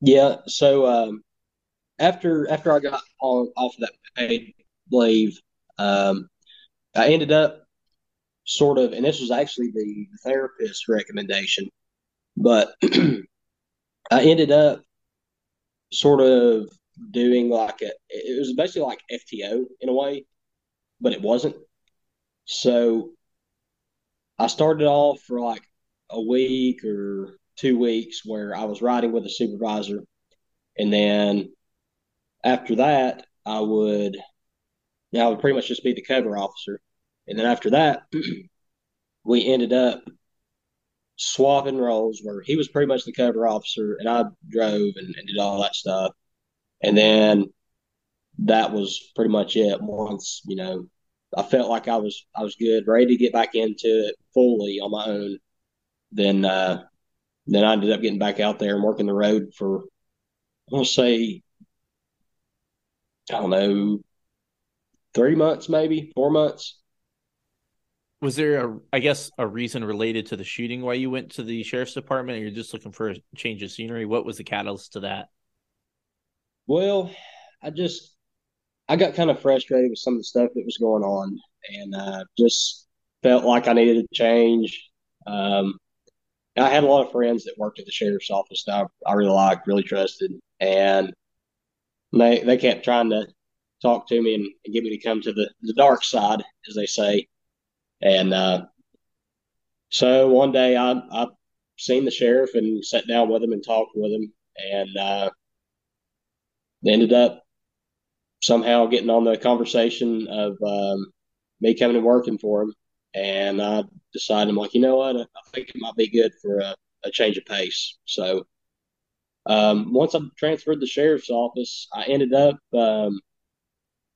Yeah. So um, after after I got on off of that paid leave, um, I ended up sort of, and this was actually the therapist's recommendation, but I ended up sort of doing like a, it was basically like FTO in a way, but it wasn't. So I started off for like a week or two weeks where I was riding with a supervisor. And then after that, I would, now I would pretty much just be the cover officer. And then after that, we ended up swapping roles where he was pretty much the cover officer and I drove and, and did all that stuff. And then that was pretty much it. Once, you know, I felt like I was I was good, ready to get back into it fully on my own. Then uh then I ended up getting back out there and working the road for I want to say I don't know three months maybe four months. Was there a i guess a reason related to the shooting why you went to the sheriff's department or you're just looking for a change of scenery? What was the catalyst to that? Well i just i got kind of frustrated with some of the stuff that was going on and uh, just felt like i needed to change. Um, i had a lot of friends that worked at the sheriff's office that i, I really liked really trusted and they they kept trying to talk to me and, and get me to come to the, the dark side as they say. And uh, so one day I I seen the sheriff and sat down with him and talked with him, and uh, ended up somehow getting on the conversation of um, me coming and working for him. And I decided, I'm like, you know what? I think it might be good for a, a change of pace. So um, once I transferred the sheriff's office, I ended up um,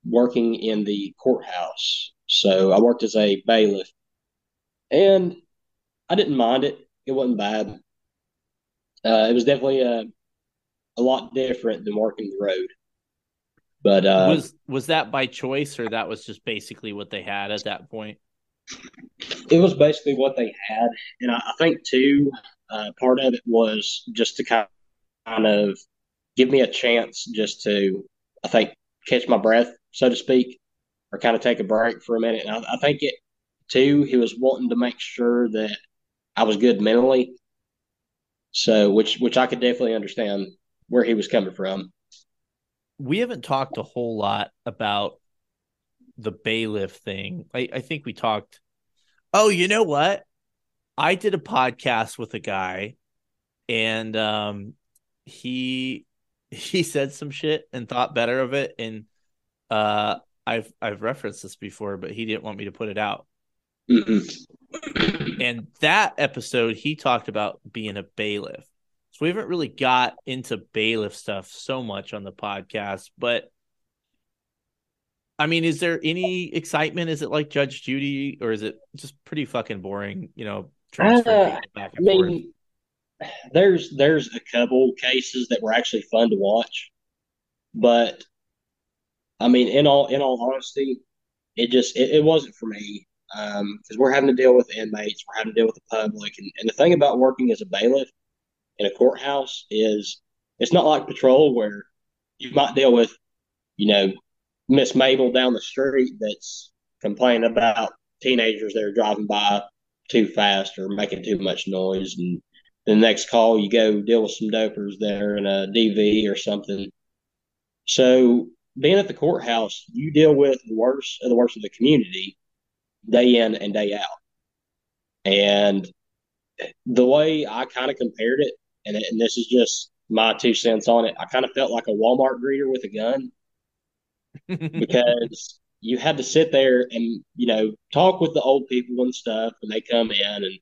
working in the courthouse. So I worked as a bailiff, and I didn't mind it. It wasn't bad. Uh, it was definitely a a lot different than working the road. But uh, was was that by choice, or that was just basically what they had at that point? It was basically what they had, and I, I think too, uh, part of it was just to kind of give me a chance, just to, I think, catch my breath, so to speak or kind of take a break for a minute. And I, I think it too, he was wanting to make sure that I was good mentally. So, which which I could definitely understand where he was coming from. We haven't talked a whole lot about the bailiff thing. I, I think we talked. Oh, you know what? I did a podcast with a guy, and um, he he said some shit and thought better of it, and uh, I've I've referenced this before, but he didn't want me to put it out. And that episode, he talked about being a bailiff. So we haven't really got into bailiff stuff so much on the podcast, but I mean, is there any excitement? Is it like Judge Judy, or is it just pretty fucking boring? You know, uh, I mean, forth? there's there's a couple cases that were actually fun to watch, but I mean, in all in all honesty, it just it, it wasn't for me because um, we're having to deal with inmates, we're having to deal with the public, and, and the thing about working as a bailiff in a courthouse is it's not like patrol where you might deal with, you know, Miss Mabel down the street that's complaining about teenagers that are driving by too fast or making too much noise and The next call, you go deal with some dopers there in a DV or something. So being at the courthouse, you deal with the worst of the worst of the community day in and day out. And the way I kind of compared it, and, and this is just my two cents on it, I kind of felt like a Walmart greeter with a gun because you had to sit there and you know talk with the old people and stuff when they come in and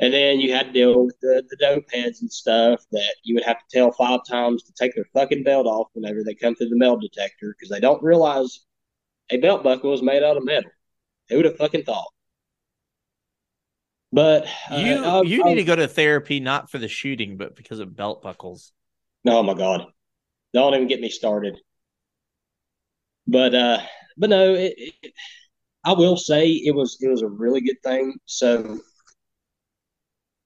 and then you had to deal with the, the dope heads and stuff that you would have to tell five times to take their fucking belt off whenever they come through the metal detector because they don't realize a belt buckle is made out of metal. Who would have fucking thought? But uh, you I, you I, need I, to go to therapy not for the shooting, but because of belt buckles. Oh my god! Don't even get me started. But uh, but no, it, it, I will say it was it was a really good thing. So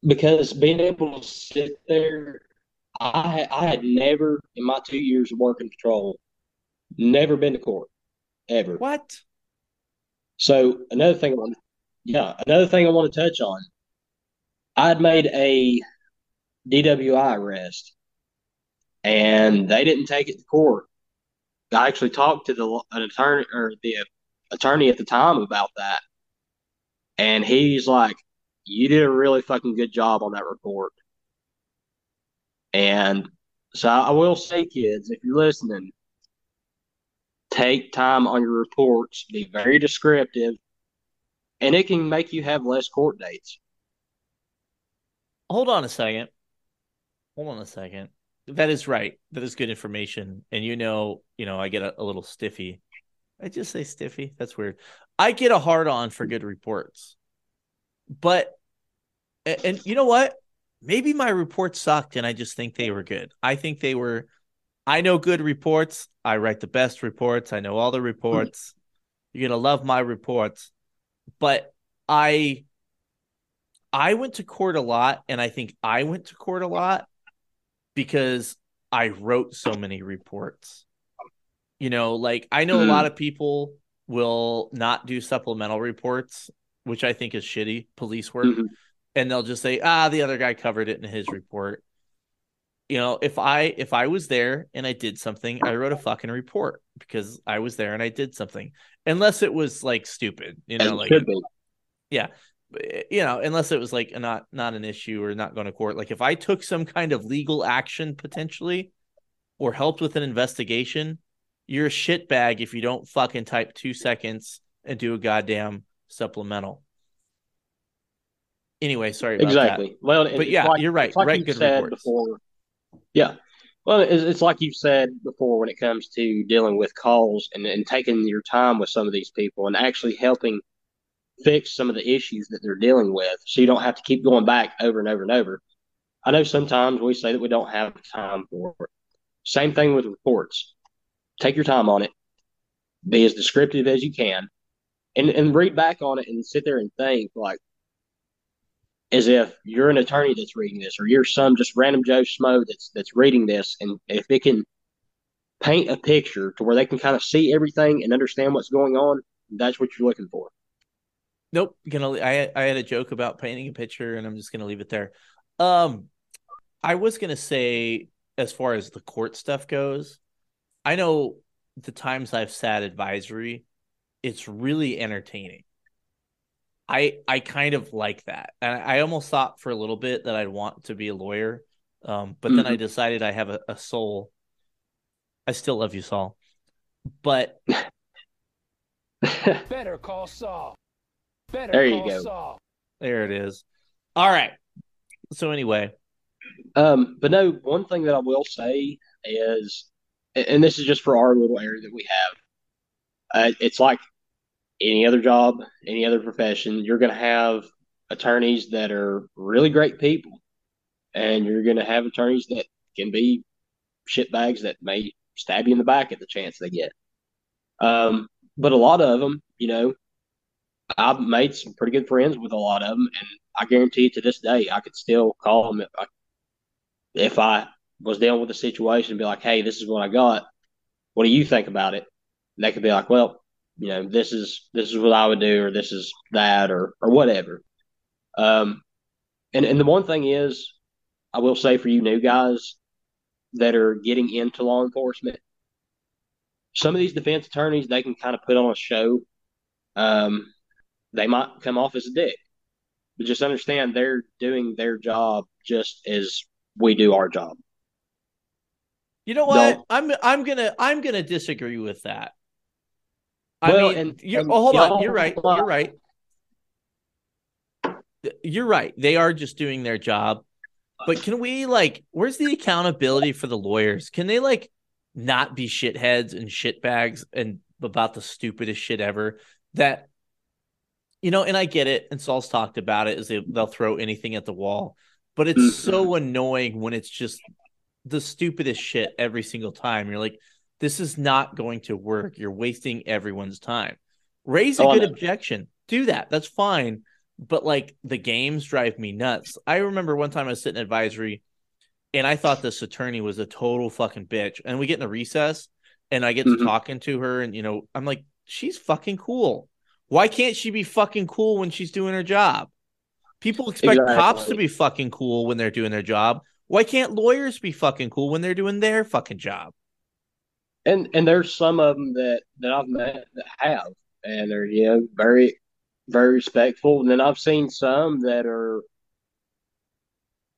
because being able to sit there, I I had never in my two years of working patrol, never been to court, ever. What? So another thing yeah, another thing I want to touch on. I had made a DWI arrest, and they didn't take it to court. I actually talked to the an attorney or the attorney at the time about that, and he's like, "You did a really fucking good job on that report." And so I will say, kids, if you're listening, take time on your reports, be very descriptive, and it can make you have less court dates. Hold on a second. Hold on a second. That is right. That is good information. And you know, you know, I get a, a little stiffy. I just say stiffy. That's weird. I get a hard on for good reports. But and, and you know what? Maybe my reports sucked and I just think they were good. I think they were I know good reports. I write the best reports. I know all the reports. You're going to love my reports. But I I went to court a lot and I think I went to court a lot because I wrote so many reports. You know, like I know mm-hmm. a lot of people will not do supplemental reports, which I think is shitty police work. Mm-hmm. And they'll just say, ah, the other guy covered it in his report you know, if I if I was there and I did something, I wrote a fucking report because I was there and I did something. Unless it was like stupid, you know, like yeah, you know, unless it was like a not not an issue or not going to court. Like if I took some kind of legal action potentially or helped with an investigation, you're a shitbag if you don't fucking type two seconds and do a goddamn supplemental. Anyway, sorry exactly. That. Well, but yeah, like, you're right. Like right, good reports. Before, yeah. Well, it's, like you've said before when it comes to dealing with calls and, and taking your time with some of these people and actually helping fix some of the issues that they're dealing with so you don't have to keep going back over and over and over. I know sometimes we say that we don't have time for it. Same thing with reports. Take your time on it, be as descriptive as you can, and, and read back on it and sit there and think like, as if you're an attorney that's reading this, or you're some just random Joe Schmo that's that's reading this, and if it can paint a picture to where they can kind of see everything and understand what's going on, that's what you're looking for. Nope, gonna. I I had a joke about painting a picture, and I'm just gonna leave it there. Um, I was gonna say, as far as the court stuff goes, I know the times I've sat advisory, it's really entertaining. I I kind of like that, and I almost thought for a little bit that I'd want to be a lawyer, um, but mm-hmm. then I mm-hmm. decided I have a, a, soul. I still love you, Saul, but better call Saul. Better there you go. Saul. There it is. All right. So anyway, um, but no, one thing that I will say is, and this is just for our little area that we have. Uh, it's like any other job, any other profession, you're going to have attorneys that are really great people, and you're going to have attorneys that can be shitbags that may stab you in the back at the chance they get. Um, but a lot of them, you know, I've made some pretty good friends with a lot of them, and I guarantee to this day I could still call them if I if I was dealing with a situation and be like, "Hey, this is what I got. What do you think about it?" And they could be like, "Well, you know, this is this is what I would do, or this is that, or or whatever. Um, and and the one thing is, I will say for you new guys that are getting into law enforcement, some of these defense attorneys they can kind of put on a show. Um, they might come off as a dick, but just understand they're doing their job just as we do our job. You know what? I'm I'm gonna I'm gonna disagree with that. I well, mean, and, you're, and oh, hold on. You're right. You're right. You're right. They are just doing their job. But can we like where's the accountability for the lawyers? Can they like not be shitheads and shitbags and about the stupidest shit ever that you know, and I get it, and Saul's talked about it, is they, they'll throw anything at the wall. But it's mm-hmm. so annoying when it's just the stupidest shit every single time. You're like, this is not going to work. You're wasting everyone's time. Raise a oh, good objection. Do that. That's fine but like the games drive me nuts. I remember one time I was sitting advisory and I thought this attorney was a total fucking bitch. And we get in a recess and I get mm-hmm. to talking to her and you know, I'm like, she's fucking cool. Why can't she be fucking cool when she's doing her job? People expect exactly. cops to be fucking cool when they're doing their job. Why can't lawyers be fucking cool when they're doing their fucking job? And and there's some of them that that I've met that have, and they're you know very very respectful. And then I've seen some that are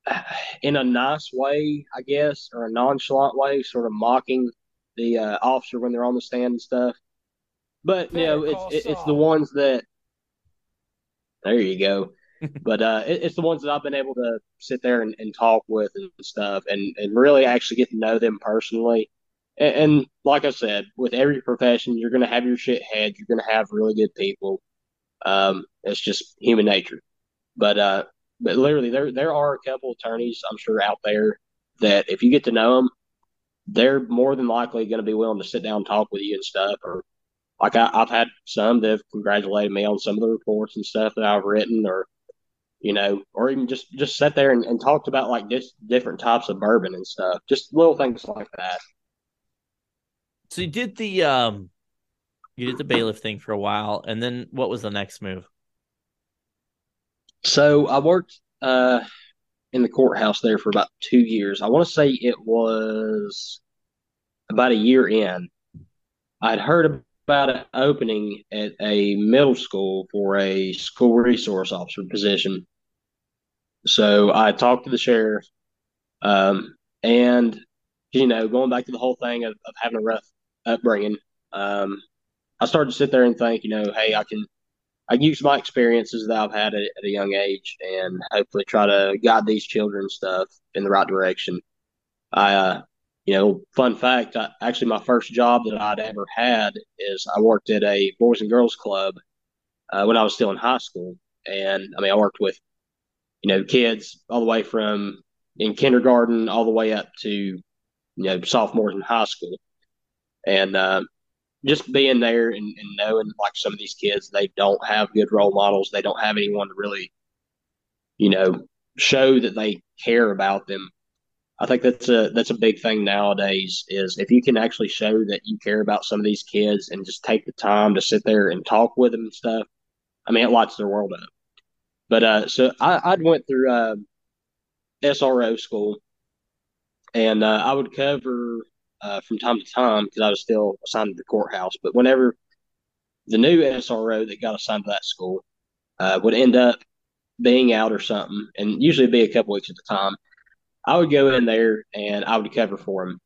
in a nice way, I guess, or a nonchalant way, sort of mocking the uh, officer when they're on the stand and stuff. But you know, it's it, it's the ones that there you go. but uh, it, it's the ones that I've been able to sit there and, and talk with and stuff, and and really actually get to know them personally. And, and like I said, with every profession, you're going to have your shit head. You're going to have really good people. Um, it's just human nature. But uh, but literally, there there are a couple attorneys I'm sure out there that if you get to know them, they're more than likely going to be willing to sit down and talk with you and stuff. Or like I, have had some that have congratulated me on some of the reports and stuff that I've written, or you know, or even just just sat there and, and talked about like just different types of bourbon and stuff, just little things like that. So you did the um you did the bailiff thing for a while, and then what was the next move? So I worked uh, in the courthouse there for about two years. I want to say it was about a year in. I'd heard about an opening at a middle school for a school resource officer position. So I talked to the sheriff, um, and you know, going back to the whole thing of, of having a rough upbringing, um, I started to sit there and think, you know, hey, I can I can use my experiences that I've had at, at a young age and hopefully try to guide these children stuff in the right direction. I, uh, you know, fun fact, I, actually my first job that I'd ever had is I worked at a Boys and Girls Club uh, when I was still in high school. And I mean, I worked with, you know, kids all the way from in kindergarten all the way up to, you know, sophomores in high school. And, uh, just being there and, and knowing like some of these kids, they don't have good role models. They don't have anyone to really, you know, show that they care about them. I think that's a that's a big thing nowadays. Is if you can actually show that you care about some of these kids and just take the time to sit there and talk with them and stuff. I mean, it lights their world up. But uh, so I I'd went through uh, SRO school, and uh, I would cover uh, from time to time because I was still assigned to the courthouse. But whenever the new SRO that got assigned to that school uh, would end up being out or something, and usually be a couple weeks at a time, I would go in there and I would cover for him.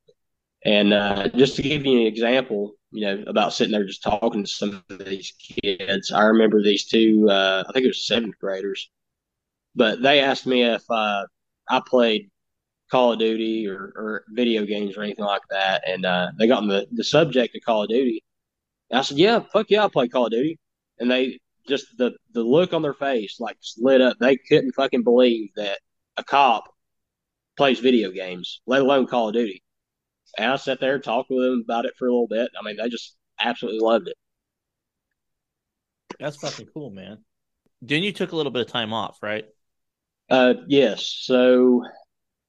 And uh, just to give you an example, you know, about sitting there just talking to some of these kids, I remember these two, uh, I think it was seventh graders, but they asked me if uh, I played Call of Duty or, or video games or anything like that. And uh, they got on the, the subject of Call of Duty. And I said, Yeah, fuck yeah, I play Call of Duty. And they just the the look on their face like lit up. They couldn't fucking believe that a cop plays video games, let alone Call of Duty. And I sat there and talked with them about it for a little bit. I mean, they just absolutely loved it. That's fucking cool, man. Then you took a little bit of time off, right? Uh, yes. So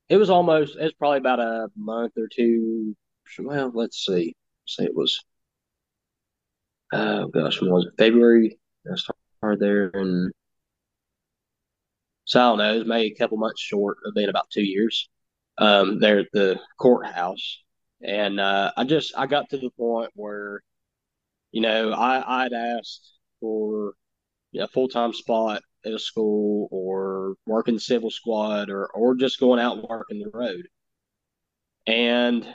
it was almost it's probably about a month or two. Well, let's see. Say it was. Oh gosh, when was it? February. I started there in So I don't know, it was maybe a couple months short of being about two years um, there at the courthouse. And uh, I just I got to the point where, you know, I I'd asked for a full time spot at a school or working the civil squad or or just going out working the road. And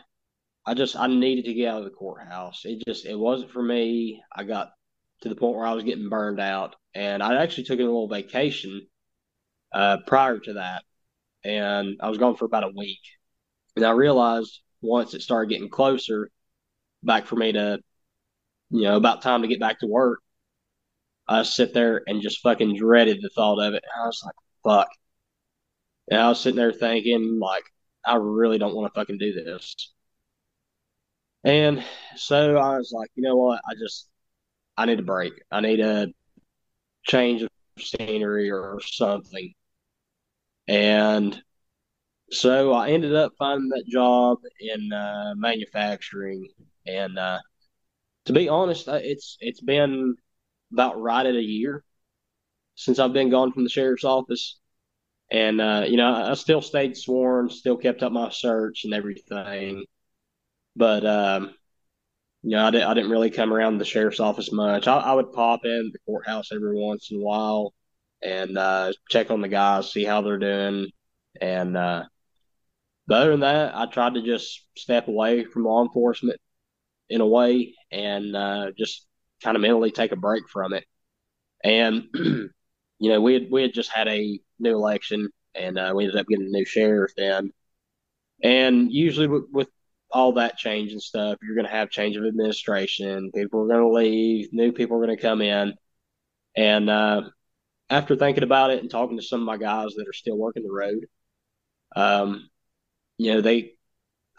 I just I needed to get out of the courthouse. It just it wasn't for me. I got to the point where I was getting burned out, and I actually took a little vacation uh, prior to that, and I was gone for about a week. And I realized once it started getting closer, back for me to, you know, about time to get back to work, I sit there and just fucking dreaded the thought of it. I was like, fuck. And I was sitting there thinking, like, I really don't want to fucking do this. And so I was like, you know what? I just, I need a break. I need a change of scenery or something. And so I ended up finding that job in uh, manufacturing. And uh, to be honest, it's it's been about right at a year since I've been gone from the sheriff's office. And uh, you know, I still stayed sworn, still kept up my search and everything. But um, you know, I, did, I didn't really come around the sheriff's office much. I, I would pop in the courthouse every once in a while and uh, check on the guys, see how they're doing. And uh, other than that, I tried to just step away from law enforcement in a way and uh, just kind of mentally take a break from it. And you know, we had we had just had a new election, and uh, we ended up getting a new sheriff then. And usually with, with all that change and stuff, you're going to have change of administration. People are going to leave. New people are going to come in. And uh, after thinking about it and talking to some of my guys that are still working the road, um, you know, they,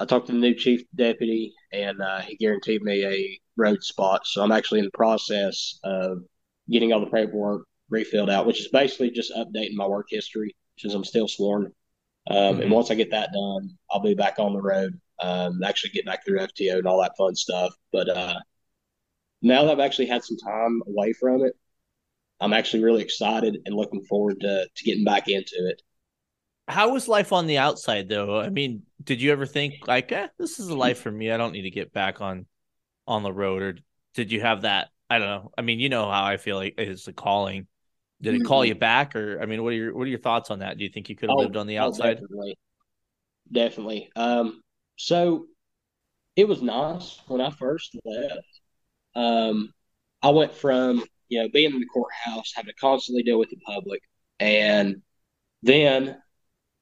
I talked to the new chief deputy and uh, he guaranteed me a road spot. So I'm actually in the process of getting all the paperwork refilled out, which is basically just updating my work history since I'm still sworn. Um, mm-hmm. And once I get that done, I'll be back on the road, um, actually get back through FTO and all that fun stuff. But uh, now that I've actually had some time away from it, I'm actually really excited and looking forward to, to getting back into it. How was life on the outside, though? I mean, did you ever think like, eh, this is a life for me. I don't need to get back on on the road, or did you have that? I don't know. I mean, you know how I feel like it's a calling. Did it call you mm-hmm. back, or I mean, what are your what are your thoughts on that? Do you think you could have oh, lived on the oh, outside? Oh, definitely, definitely. Um, so it was nice when I first left. Um, I went from you know being in the courthouse, having to constantly deal with the public, and then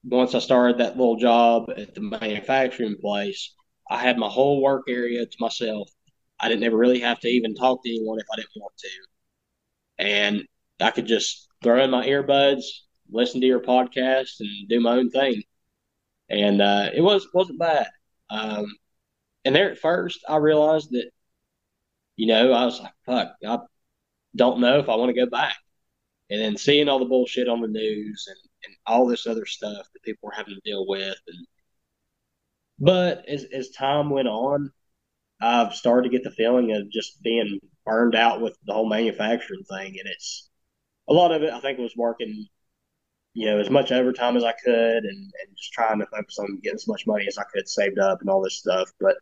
once I started that little job at the manufacturing place, I had my whole work area to myself. I didn't ever really have to even talk to anyone if I didn't want to. And I could just throw in my earbuds, listen to your podcast, and do my own thing. And uh, it was wasn't bad. Um, and there at first, I realized that, you know, I was like, "Fuck, I don't know if I want to go back." And then seeing all the bullshit on the news and, all this other stuff that people were having to deal with, and but as as time went on, I've started to get the feeling of just being burned out with the whole manufacturing thing, and it's a lot of it. I think was working, you know, as much overtime as I could, and and just trying to focus on getting as much money as I could saved up and all this stuff. But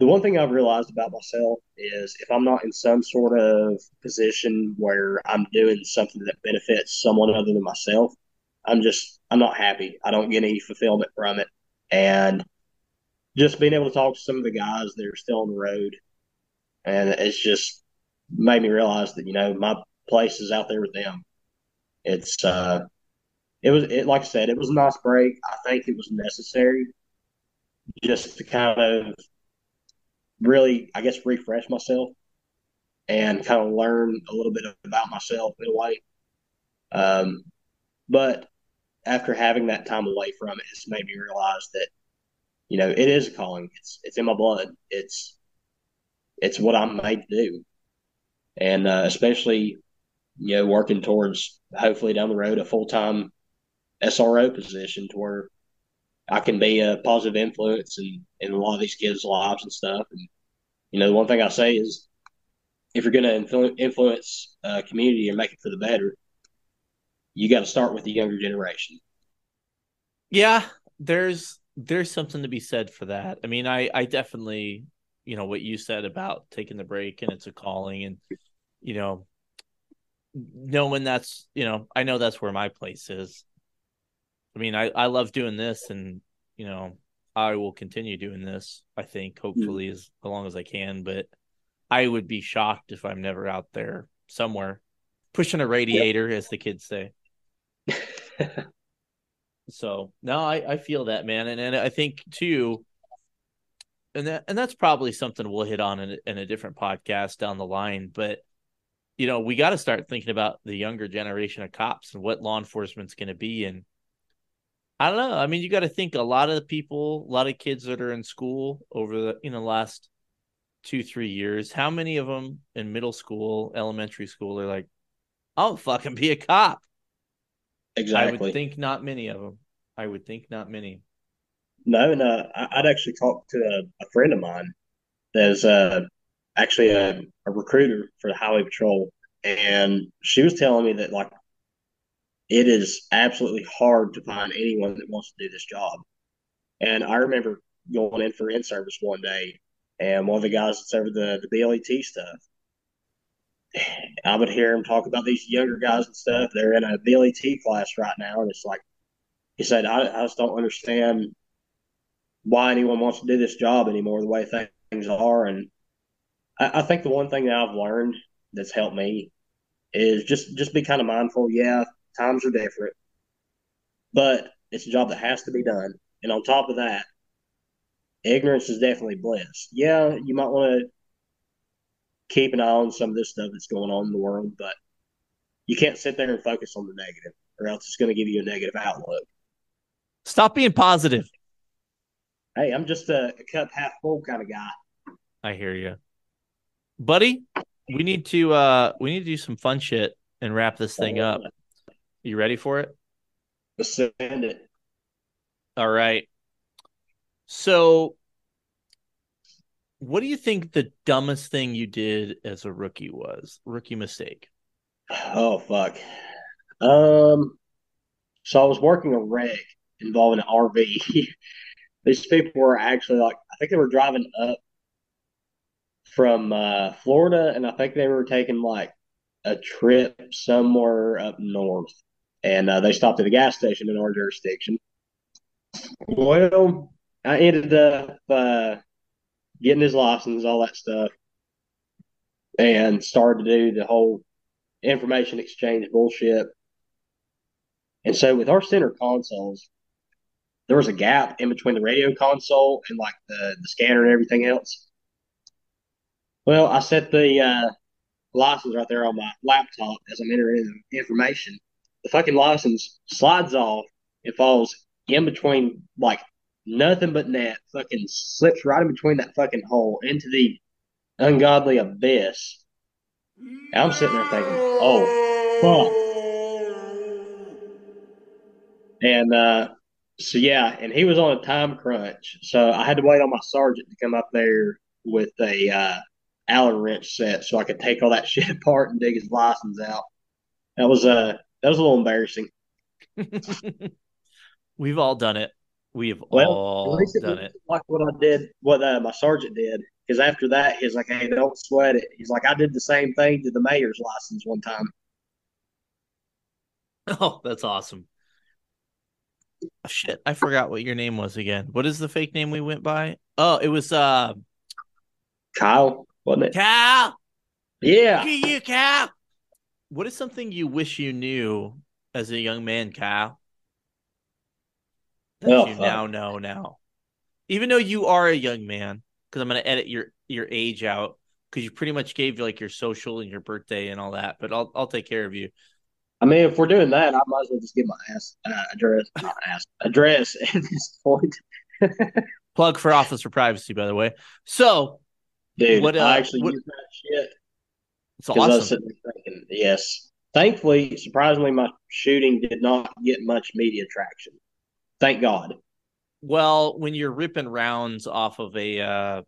the one thing I've realized about myself is if I'm not in some sort of position where I'm doing something that benefits someone other than myself, I'm just I'm not happy. I don't get any fulfillment from it, and just being able to talk to some of the guys that are still on the road, and it's just made me realize that you know my place is out there with them. It's uh, it was it like I said, it was a nice break. I think it was necessary just to kind of really, I guess, refresh myself and kind of learn a little bit about myself in a way. Um, but after having that time away from it, it's made me realize that you know, it is a calling. It's it's in my blood. It's it's what I'm made to do, and uh, especially you know working towards hopefully down the road a full time SRO position to where I can be a positive influence in in a lot of these kids' lives and stuff. And you know, the one thing I say is, if you're going to influence a community and make it for the better, you got to start with the younger generation. Yeah, there's there's something to be said for that. I mean, I I definitely, you know, what you said about taking the break and it's a calling and you know, knowing that's, you know, I know that's where my place is. I mean, I I love doing this and, you know, I will continue doing this, I think, hopefully mm. as long as I can, but I would be shocked if I'm never out there somewhere pushing a radiator, as the kids say. So no, I, I feel that man, and and I think too, and that and that's probably something we'll hit on in, in a different podcast down the line. But you know, we got to start thinking about the younger generation of cops and what law enforcement's going to be. And I don't know. I mean, you got to think a lot of the people, a lot of kids that are in school over the you know last two three years how many of them in middle school elementary school are like i'll fucking be a cop exactly i would think not many of them i would think not many. No and uh, i'd actually talked to a, a friend of mine that's uh, actually a, a recruiter for the highway patrol and she was telling me that like it is absolutely hard to find anyone that wants to do this job. And i remember going in for in service one day and one of the guys that's over the, the BLET stuff. I would hear him talk about these younger guys and stuff. They're in a BLET class right now, and it's like he said, I, I just don't understand why anyone wants to do this job anymore, the way things are. And I, I think the one thing that I've learned that's helped me is just just be kind of mindful. Yeah, times are different, but it's a job that has to be done. And on top of that, ignorance is definitely bliss. Yeah, you might want to keep an eye on some of this stuff that's going on in the world, but you can't sit there and focus on the negative, or else it's going to give you a negative outlook. Stop being positive. Hey, I'm just a, a cup half full kind of guy. I hear you, buddy. We need to uh we need to do some fun shit and wrap this thing up. You ready for it? Let's send it. All right. So, what do you think the dumbest thing you did as a rookie was? Rookie mistake. Oh fuck. Um. So I was working a wreck involving an RV. These people were actually like, I think they were driving up from uh, Florida, and I think they were taking like a trip somewhere up north, and uh, they stopped at a gas station in our jurisdiction. Well, I ended up uh, getting his license, all that stuff, and started to do the whole information exchange bullshit. And so with our center consoles, there was a gap in between the radio console and like the, the scanner and everything else. Well, I set the uh, license right there on my laptop as I'm entering the information. The fucking license slides off and falls in between like nothing but net, fucking slips right in between that fucking hole into the ungodly abyss. I'm sitting there thinking, oh, fuck. And uh, so, yeah, and he was on a time crunch. So I had to wait on my sergeant to come up there with a uh, Allen wrench set so I could take all that shit apart and dig his license out. That was uh that was a little embarrassing. We've all done it. We've well, all done it. Like what I did, what uh, my sergeant did. Because after that, he's like, "Hey, don't sweat it." He's like, "I did the same thing to the mayor's license one time." Oh, that's awesome. Oh, shit, I forgot what your name was again. What is the fake name we went by? Oh, it was uh Kyle, wasn't it? Kyle. Yeah. You, Kyle. What is something you wish you knew as a young man, Kyle? That oh, you fuck. now know now. Even though you are a young man, because I'm gonna edit your your age out because you pretty much gave like your social and your birthday and all that. But I'll I'll take care of you. I mean, if we're doing that, I might as well just give my ass uh, address, not ass address at this point. Plug for Office for Privacy, by the way. So, dude, what, uh, I actually what, use that shit. It's awesome. Thinking, yes. Thankfully, surprisingly, my shooting did not get much media traction. Thank God. Well, when you're ripping rounds off of a uh,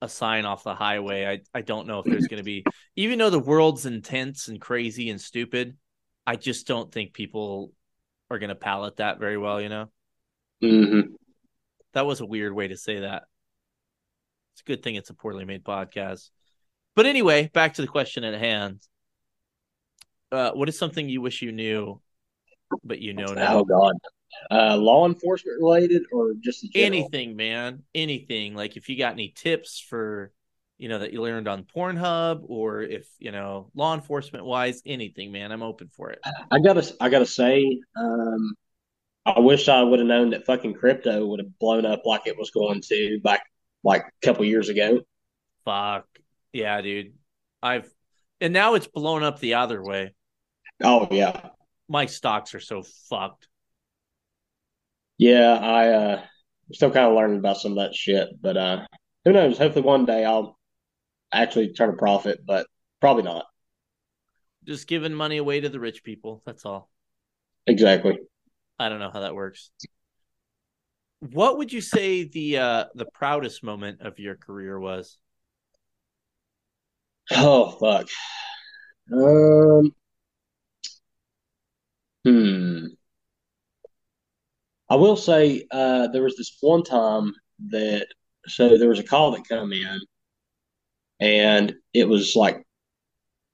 a sign off the highway, I I don't know if there's going to be, even though the world's intense and crazy and stupid, I just don't think people are going to palate that very well, you know? Mm-hmm. That was a weird way to say that. It's a good thing it's a poorly made podcast. But anyway, back to the question at hand. Uh, what is something you wish you knew, but you know now? Oh God, uh, law enforcement related or just in? Anything, man. Anything. Like if you got any tips for, you know, that you learned on Pornhub, or if you know, law enforcement wise, anything, man. I'm open for it. I gotta, I gotta say, um, I wish I would have known that fucking crypto would have blown up like it was going to back like a couple years ago. Fuck. Yeah, dude. I've and now it's blown up the other way. Oh yeah, My stocks are so fucked. Yeah. I uh, I'm still kind of learning about some of that shit, but uh, who knows? Hopefully one day I'll actually turn a profit, but probably not. Just giving money away to the rich people. That's all. Exactly. I don't know how that works. What would you say the uh the proudest moment of your career was? Oh fuck. Um. Hmm. I will say, uh, there was this one time that so there was a call that come in, and it was like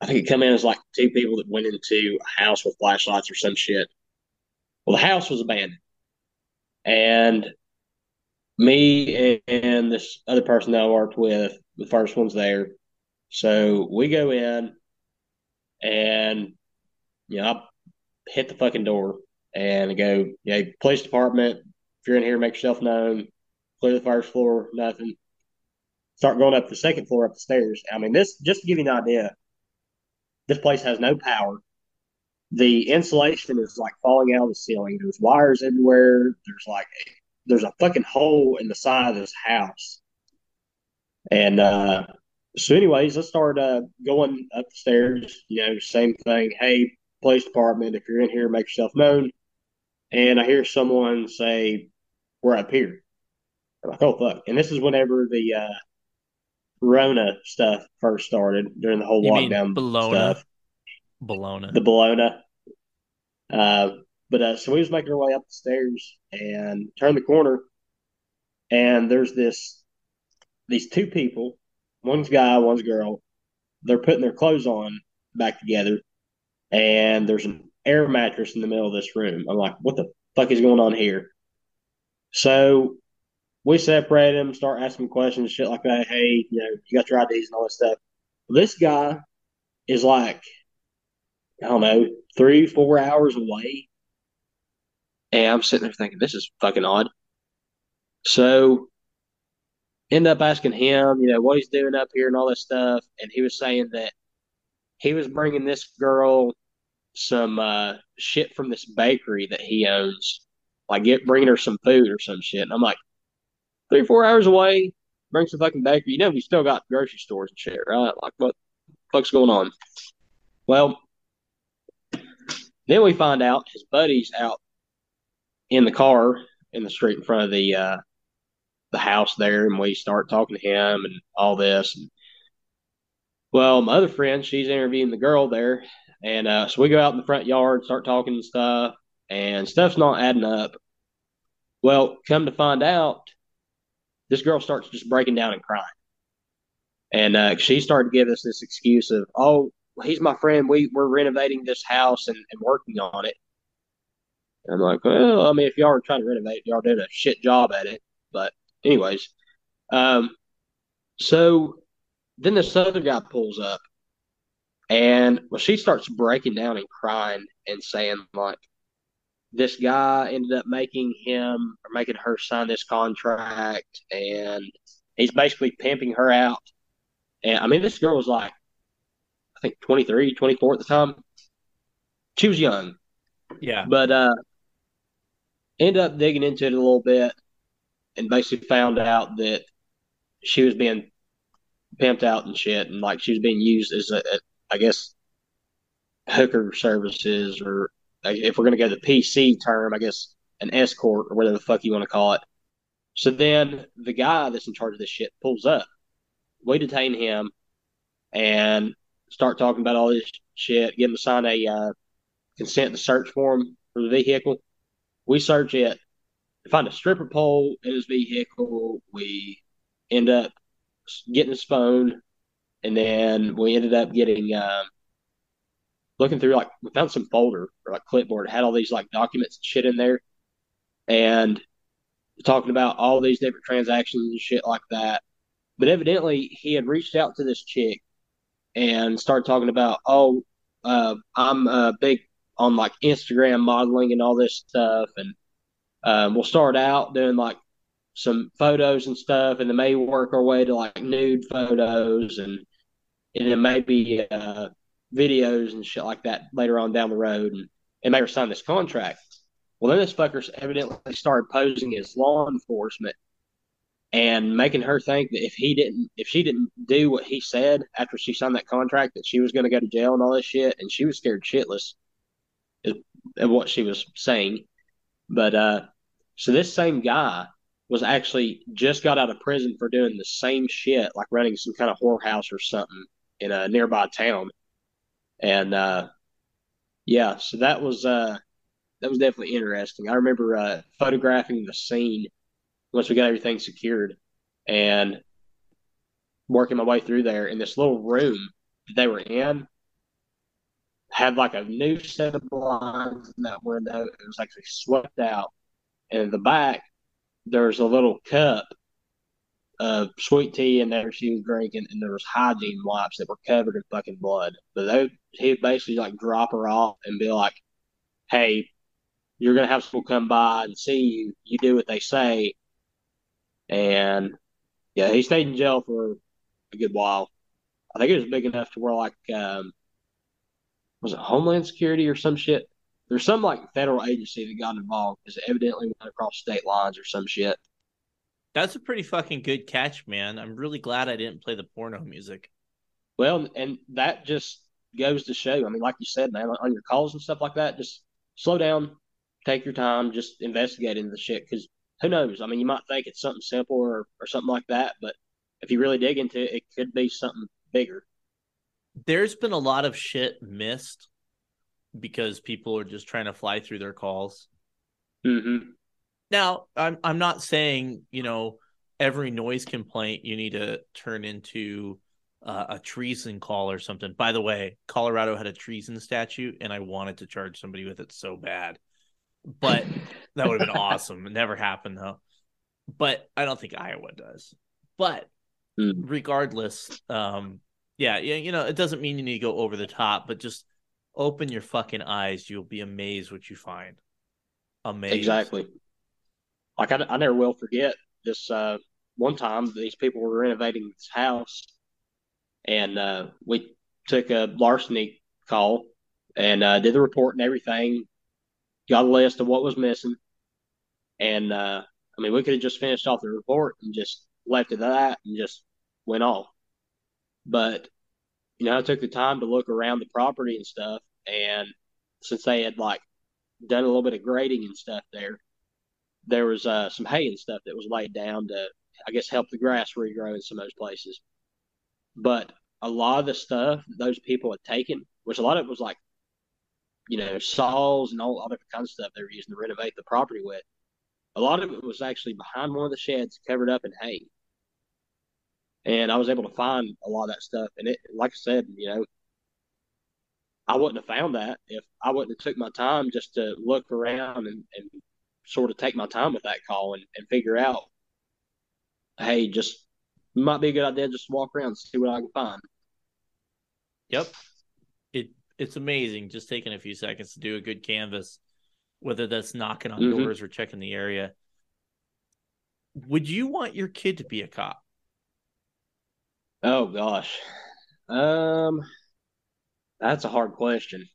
I think it come in as like two people that went into a house with flashlights or some shit. Well, the house was abandoned, and me and this other person that I worked with, the first ones there. So we go in, and you know, I hit the fucking door and go, yeah, police department. If you're in here, make yourself known. Clear the first floor, nothing. Start going up the second floor, up the stairs. I mean, this just to give you an idea. This place has no power. The insulation is like falling out of the ceiling. There's wires everywhere. There's like there's a fucking hole in the side of this house. And uh, so, anyways, I started uh, going up the stairs. You know, same thing. Hey, police department, if you're in here, make yourself known. And I hear someone say, "We're up here." I'm like, "Oh fuck!" And this is whenever the uh, Rona stuff first started during the whole You lockdown Bologna? stuff Bologna. the Bologna. Uh, but uh, so we was making our way up the stairs and turn the corner, and there's this these two people, one's guy, one's girl. They're putting their clothes on back together, and there's an air mattress in the middle of this room. I'm like, what the fuck is going on here? So we separate him, start asking questions, shit like that. Hey, you know, you got your IDs and all this stuff. This guy is like I don't know, three, four hours away. And I'm sitting there thinking, this is fucking odd. So end up asking him, you know, what he's doing up here and all this stuff. And he was saying that he was bringing this girl some uh, shit from this bakery that he owns, like get bringing her some food or some shit. And I'm like, three, four hours away, bring some fucking bakery. You know, we still got grocery stores and shit, right? Like, what the fuck's going on? Well, then we find out his buddy's out in the car in the street in front of the uh, the house there, and we start talking to him and all this. And, well, my other friend, she's interviewing the girl there, and uh, so we go out in the front yard, start talking and stuff, and stuff's not adding up. Well, come to find out, this girl starts just breaking down and crying, and uh, she started to give us this excuse of, "Oh, he's my friend. We we're renovating this house and, and working on it." And I'm like, well, I mean, if y'all are trying to renovate, y'all did a shit job at it. But anyways, um, so then this other guy pulls up, and well, she starts breaking down and crying and saying like, this guy ended up making him or making her sign this contract, and he's basically pimping her out. And I mean, this girl was like, I think 23, 24 at the time. She was young, Yeah. but uh, ended up digging into it a little bit and basically found out that she was being pimped out and shit, and like she was being used as a, a I guess, hooker services, or if we're gonna go the PC term, I guess an escort or whatever the fuck you want to call it. So then the guy that's in charge of this shit pulls up. We detain him and start talking about all this shit, get him to sign a uh, consent to search form for the vehicle. We search it, find a stripper pole in his vehicle. We end up getting his phone, and then we ended up getting um, looking through like we found some folder or like clipboard. Had all these like documents and shit in there, and talking about all these different transactions and shit like that. But evidently, he had reached out to this chick and started talking about, oh, uh, I'm uh, big on like Instagram modeling and all this stuff, and um, we'll start out doing like some photos and stuff, and then maybe work our way to like nude photos. And and then maybe uh, videos and shit like that later on down the road, and and maybe sign this contract. Well, then this fucker evidently started posing as law enforcement and making her think that if he didn't, if she didn't do what he said after she signed that contract, that she was going to go to jail and all this shit, and she was scared shitless of what she was saying. But uh, so this same guy was actually just got out of prison for doing the same shit, like running some kind of whorehouse or something in a nearby town. And uh, yeah, so that was uh, that was definitely interesting. I remember uh, photographing the scene once we got everything secured and working my way through there in this little room that they were in had like a new set of blinds in that window. It was actually swept out. And in the back, there's a little cup of sweet tea and there she was drinking, and there was hygiene wipes that were covered in fucking blood. But they, he'd basically like drop her off and be like, "Hey, you're gonna have people come by and see you. You do what they say, and yeah, he stayed in jail for a good while. I think it was big enough to where like um, was it Homeland Security or some shit? There's some like federal agency that got involved because it evidently went across state lines or some shit. That's a pretty fucking good catch, man. I'm really glad I didn't play the porno music. Well, and that just goes to show. I mean, like you said, man, on your calls and stuff like that, just slow down, take your time, just investigate into the shit because who knows? I mean, you might think it's something simple or, or something like that, but if you really dig into it, it could be something bigger. There's been a lot of shit missed because people are just trying to fly through their calls. Mm-hmm. Now, I'm I'm not saying you know every noise complaint you need to turn into uh, a treason call or something. By the way, Colorado had a treason statute, and I wanted to charge somebody with it so bad but that would have been awesome. It never happened though. But I don't think Iowa does. But mm. regardless, um, yeah, yeah, you know, it doesn't mean you need to go over the top, but just open your fucking eyes. You'll be amazed what you find. Amazed. Exactly. Like I, I never will forget this uh, one time these people were renovating this house, and uh, we took a larceny call and uh, did the report and everything got a list of what was missing, and uh, I mean, we could have just finished off the report and just left it at that and just went off. But you know, I took the time to look around the property and stuff, and since they had like done a little bit of grading and stuff there, there was uh, some hay and stuff that was laid down to, I guess, help the grass regrow in some of those places. But a lot of the stuff those people had taken, which a lot of it was like you know, saws and all, all different kinds of stuff they were using to renovate the property with. A lot of it was actually behind one of the sheds covered up in hay. And I was able to find a lot of that stuff. And it, like I said, you know, I wouldn't have found that if I wouldn't have took my time just to look around and, and sort of take my time with that call and, and figure out, hey, just might be a good idea just to walk around and see what I can find. Yep It it's amazing just taking a few seconds to do a good canvas, whether that's knocking on mm-hmm. doors or checking the area. Would you want your kid to be a cop? Oh gosh. Um that's a hard question.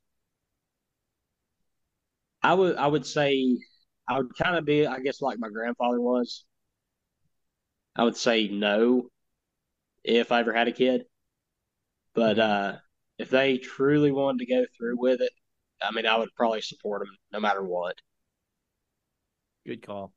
I would I would say I would kind of be I guess like my grandfather was. I would say no if I ever had a kid. But mm-hmm. uh if they truly wanted to go through with it, I mean, I would probably support them no matter what. Good call.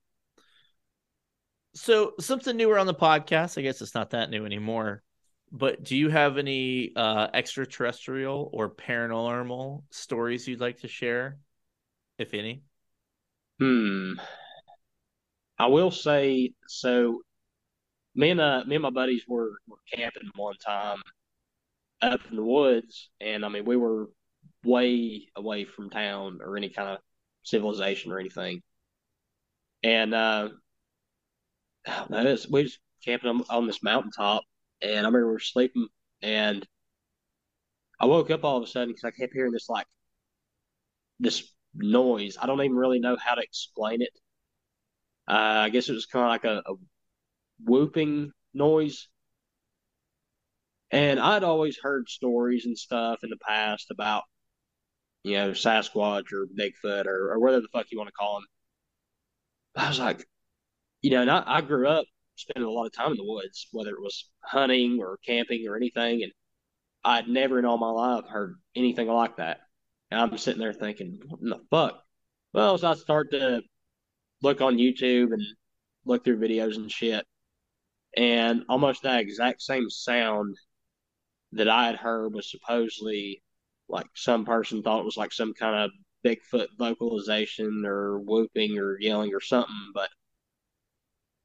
So, something newer on the podcast, I guess it's not that new anymore. But do you have any uh, extraterrestrial or paranormal stories you'd like to share, if any? Hmm. I will say so. Me and uh, me and my buddies were were camping one time up in the woods, and I mean we were way away from town or any kind of civilization or anything. And uh, no, we was camping on, on this mountaintop, and I remember we were sleeping, and I woke up all of a sudden because I kept hearing this like this noise. I don't even really know how to explain it. Uh, I guess it was kind of like a, a whooping noise. And I'd always heard stories and stuff in the past about, you know, Sasquatch or Bigfoot or, or whatever the fuck you want to call them. I was like, you know, and I, I grew up spending a lot of time in the woods, whether it was hunting or camping or anything. And I'd never in all my life heard anything like that. And I'm sitting there thinking, what in the fuck? Well, so I start to look on YouTube and look through videos and shit. And almost that exact same sound that I had heard was supposedly like some person thought was like some kind of Bigfoot vocalization or whooping or yelling or something. But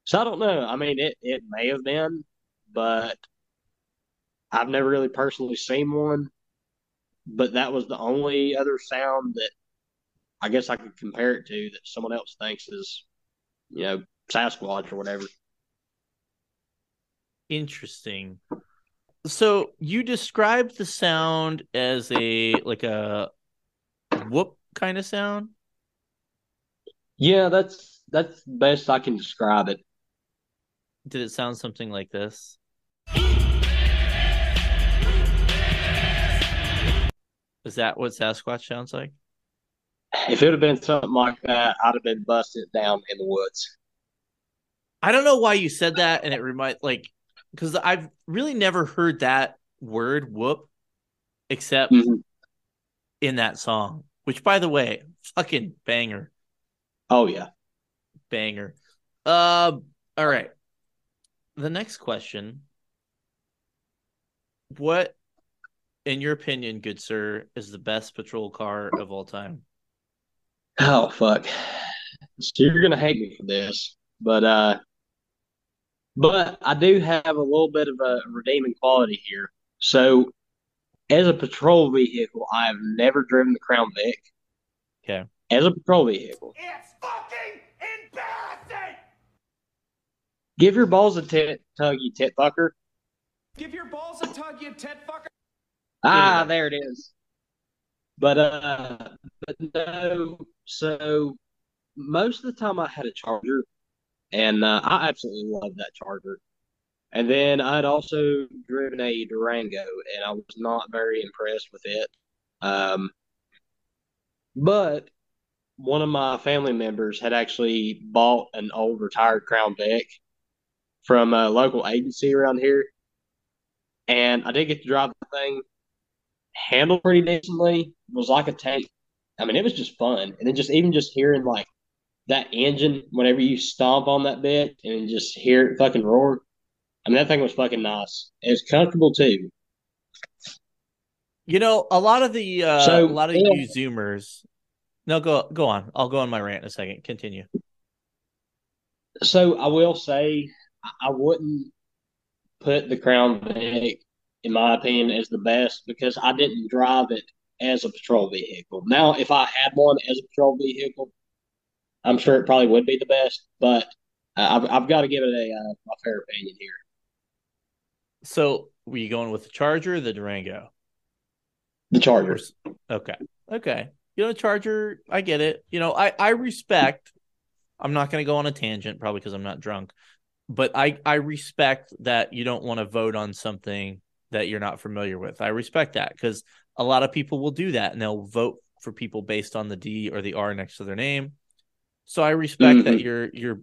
so I don't know. I mean, it, it may have been, but I've never really personally seen one. But that was the only other sound that I guess I could compare it to that someone else thinks is, you know, Sasquatch or whatever. Interesting. So you described the sound as a like a whoop kind of sound. Yeah, that's that's best I can describe it. Did it sound something like this? Is that what Sasquatch sounds like? If it would have been something like that, I'd have been busted down in the woods. I don't know why you said that, and it remind like because I've really never heard that word "whoop" except mm-hmm. in that song. Which, by the way, fucking banger. Oh yeah, banger. Um. Uh, all right. The next question: What, in your opinion, good sir, is the best patrol car of all time? Oh fuck! So you're gonna hate me for this, but uh, but I do have a little bit of a redeeming quality here. So, as a patrol vehicle, I have never driven the Crown Vic. Okay. As a patrol vehicle, it's fucking embarrassing. Give your balls a tit tug, you tit fucker. Give your balls a tug, you tit Ah, there it is. But uh, but no. So most of the time, I had a Charger, and uh, I absolutely love that Charger. And then I'd also driven a Durango, and I was not very impressed with it. Um, but one of my family members had actually bought an old retired Crown Vic from a local agency around here, and I did get to drive the thing. Handled pretty decently. Was like a tank. I mean, it was just fun, and then just even just hearing like that engine whenever you stomp on that bit and just hear it fucking roar. I mean, that thing was fucking nice. It was comfortable too. You know, a lot of the uh, so, a lot of yeah. you Zoomers. No, go go on. I'll go on my rant in a second. Continue. So I will say, I wouldn't put the Crown Vic, in my opinion, is the best because I didn't drive it as a patrol vehicle. Now, if I had one as a patrol vehicle, I'm sure it probably would be the best, but I've, I've got to give it a, uh, a fair opinion here. So, were you going with the Charger or the Durango? The Chargers. Okay. Okay. You know, Charger, I get it. You know, I, I respect, I'm not going to go on a tangent, probably because I'm not drunk, but I, I respect that you don't want to vote on something that you're not familiar with. I respect that because a lot of people will do that and they'll vote for people based on the D or the R next to their name. So I respect mm-hmm. that you're you're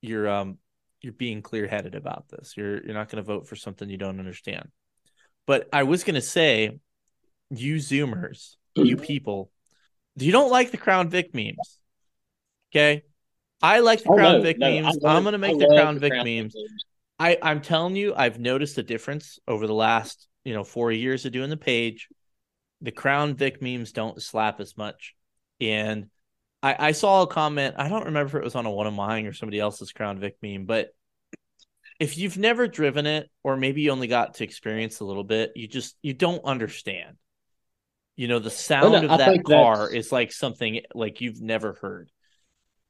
you're um you're being clear headed about this. You're you're not going to vote for something you don't understand. But I was going to say, you Zoomers, you mm-hmm. people, you don't like the Crown Vic memes. Okay, I like the oh, Crown no, Vic no, memes. I'm going to make the Crown Vic Crown memes. memes. I I'm telling you, I've noticed a difference over the last you know four years of doing the page. The Crown Vic memes don't slap as much, and I I saw a comment. I don't remember if it was on a one of mine or somebody else's Crown Vic meme, but if you've never driven it or maybe you only got to experience a little bit, you just you don't understand. You know, the oh, sound no, of I that car that's- is like something like you've never heard.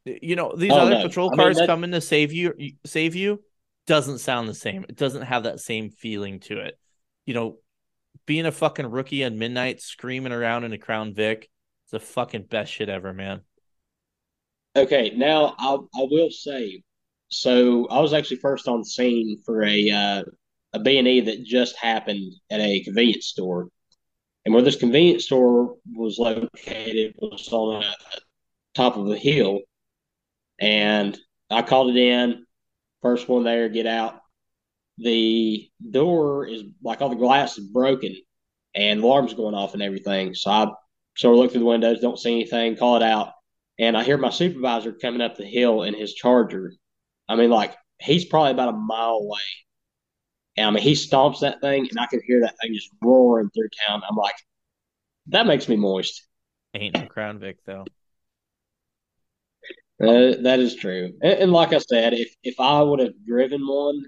You know, these Oh, other no. patrol I mean, cars that- coming to save you save you doesn't sound the same. It doesn't have that same feeling to it. You know, being a fucking rookie at midnight screaming around in a Crown Vic is the fucking best shit ever, man. Okay, now I I will say, so I was actually first on scene for a uh, a B and E that just happened at a convenience store, and where this convenience store was located was on a top of a hill, and I called it in, first one there, get out. The door is like all the glass is broken, and alarm's going off and everything. So I sort of look through the windows, don't see anything, call it out and I hear my supervisor coming up the hill in his charger. I mean, like he's probably about a mile away. And I mean, he stomps that thing, and I can hear that thing just roaring through town. I'm like, that makes me moist. Ain't no Crown Vic though. Uh, that is true. And, and like I said, if if I would have driven one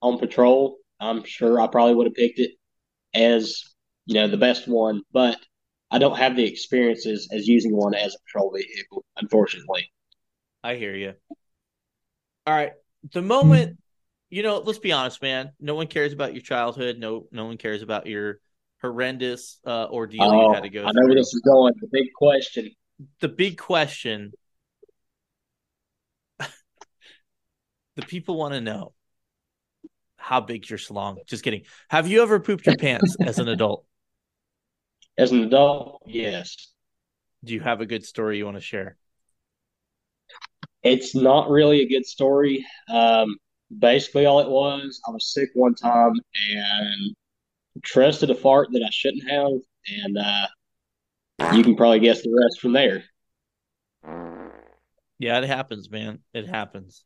on patrol, I'm sure I probably would have picked it as you know the best one. But I don't have the experiences as using one as a patrol vehicle, unfortunately. I hear you. All right. The moment, you know, let's be honest, man. No one cares about your childhood. No, no one cares about your horrendous uh, ordeal Oh, you had to go I know where this is going. The big question. The big question the people want to know how big's your slong? Just kidding. Have you ever pooped your pants as an adult? As an adult, yes. Do you have a good story you want to share? It's not really a good story. Um, basically, all it was, I was sick one time and trusted a fart that I shouldn't have, and uh, you can probably guess the rest from there. Yeah, it happens, man. It happens.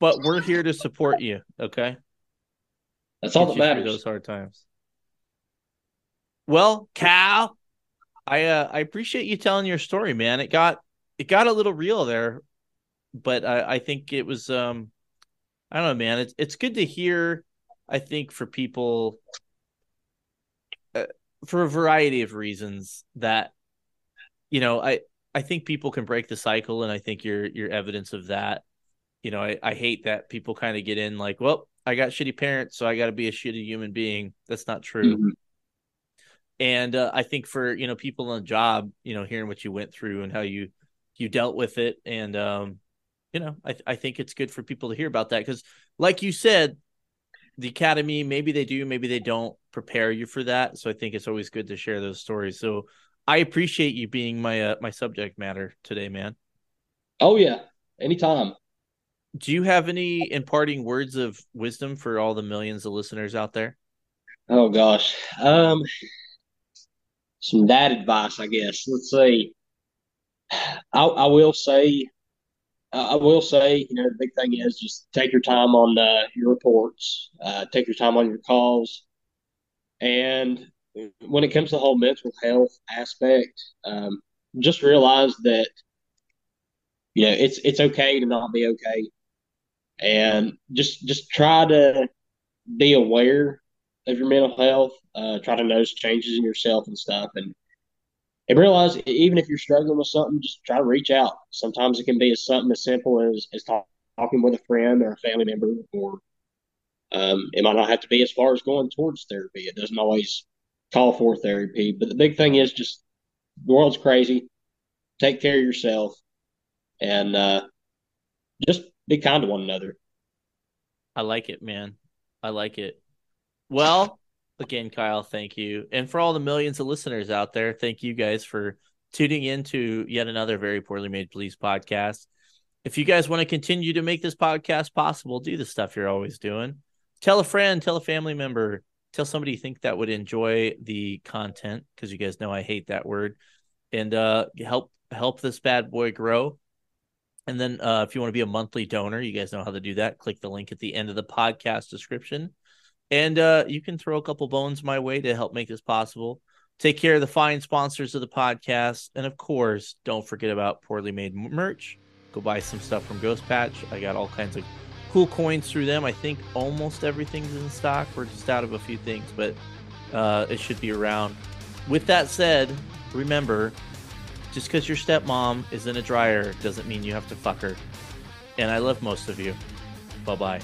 But we're here to support you, okay? That's all Get that matters. those hard times. Well, Cal, I uh, I appreciate you telling your story, man. It got it got a little real there, but I, I think it was um I don't know, man. It's it's good to hear. I think for people, uh, for a variety of reasons, that you know, I I think people can break the cycle, and I think you're you're evidence of that. You know, I, I hate that people kind of get in like, well, I got shitty parents, so I got to be a shitty human being. That's not true. Mhm. And uh, I think for you know people on the job, you know, hearing what you went through and how you you dealt with it, and um, you know, I I think it's good for people to hear about that because, like you said, the academy maybe they do, maybe they don't prepare you for that. So I think it's always good to share those stories. So I appreciate you being my uh, my subject matter today, man. Oh yeah, anytime. Do you have any imparting words of wisdom for all the millions of listeners out there? Oh gosh. Um, some dad advice, I guess. Let's see. I, I will say, I will say, you know, the big thing is just take your time on uh, your reports, uh, take your time on your calls, and when it comes to the whole mental health aspect, um, just realize that you know it's it's okay to not be okay, and just just try to be aware of your mental health. Uh, try to notice changes in yourself and stuff, and and realize even if you're struggling with something, just try to reach out. Sometimes it can be as something as simple as as talk, talking with a friend or a family member, or um, it might not have to be as far as going towards therapy. It doesn't always call for therapy, but the big thing is just the world's crazy. Take care of yourself, and uh, just be kind to one another. I like it, man. I like it. Well, again, Kyle, thank you. And for all the millions of listeners out there, thank you guys for tuning in to yet another very poorly made police podcast. If you guys want to continue to make this podcast possible, do the stuff you're always doing. Tell a friend, tell a family member, tell somebody you think that would enjoy the content because you guys know I hate that word. And uh help help this bad boy grow. And then uh, if you want to be a monthly donor, you guys know how to do that. Click the link at the end of the podcast description. And uh, you can throw a couple bones my way to help make this possible. Take care of the fine sponsors of the podcast. And of course, don't forget about Poorly Made merch. Go buy some stuff from Ghost Patch. I got all kinds of cool coins through them. I think almost everything's in stock. We're just out of a few things, but uh, it should be around. With that said, remember just because your stepmom is in a dryer doesn't mean you have to fuck her. And I love most of you. Bye bye.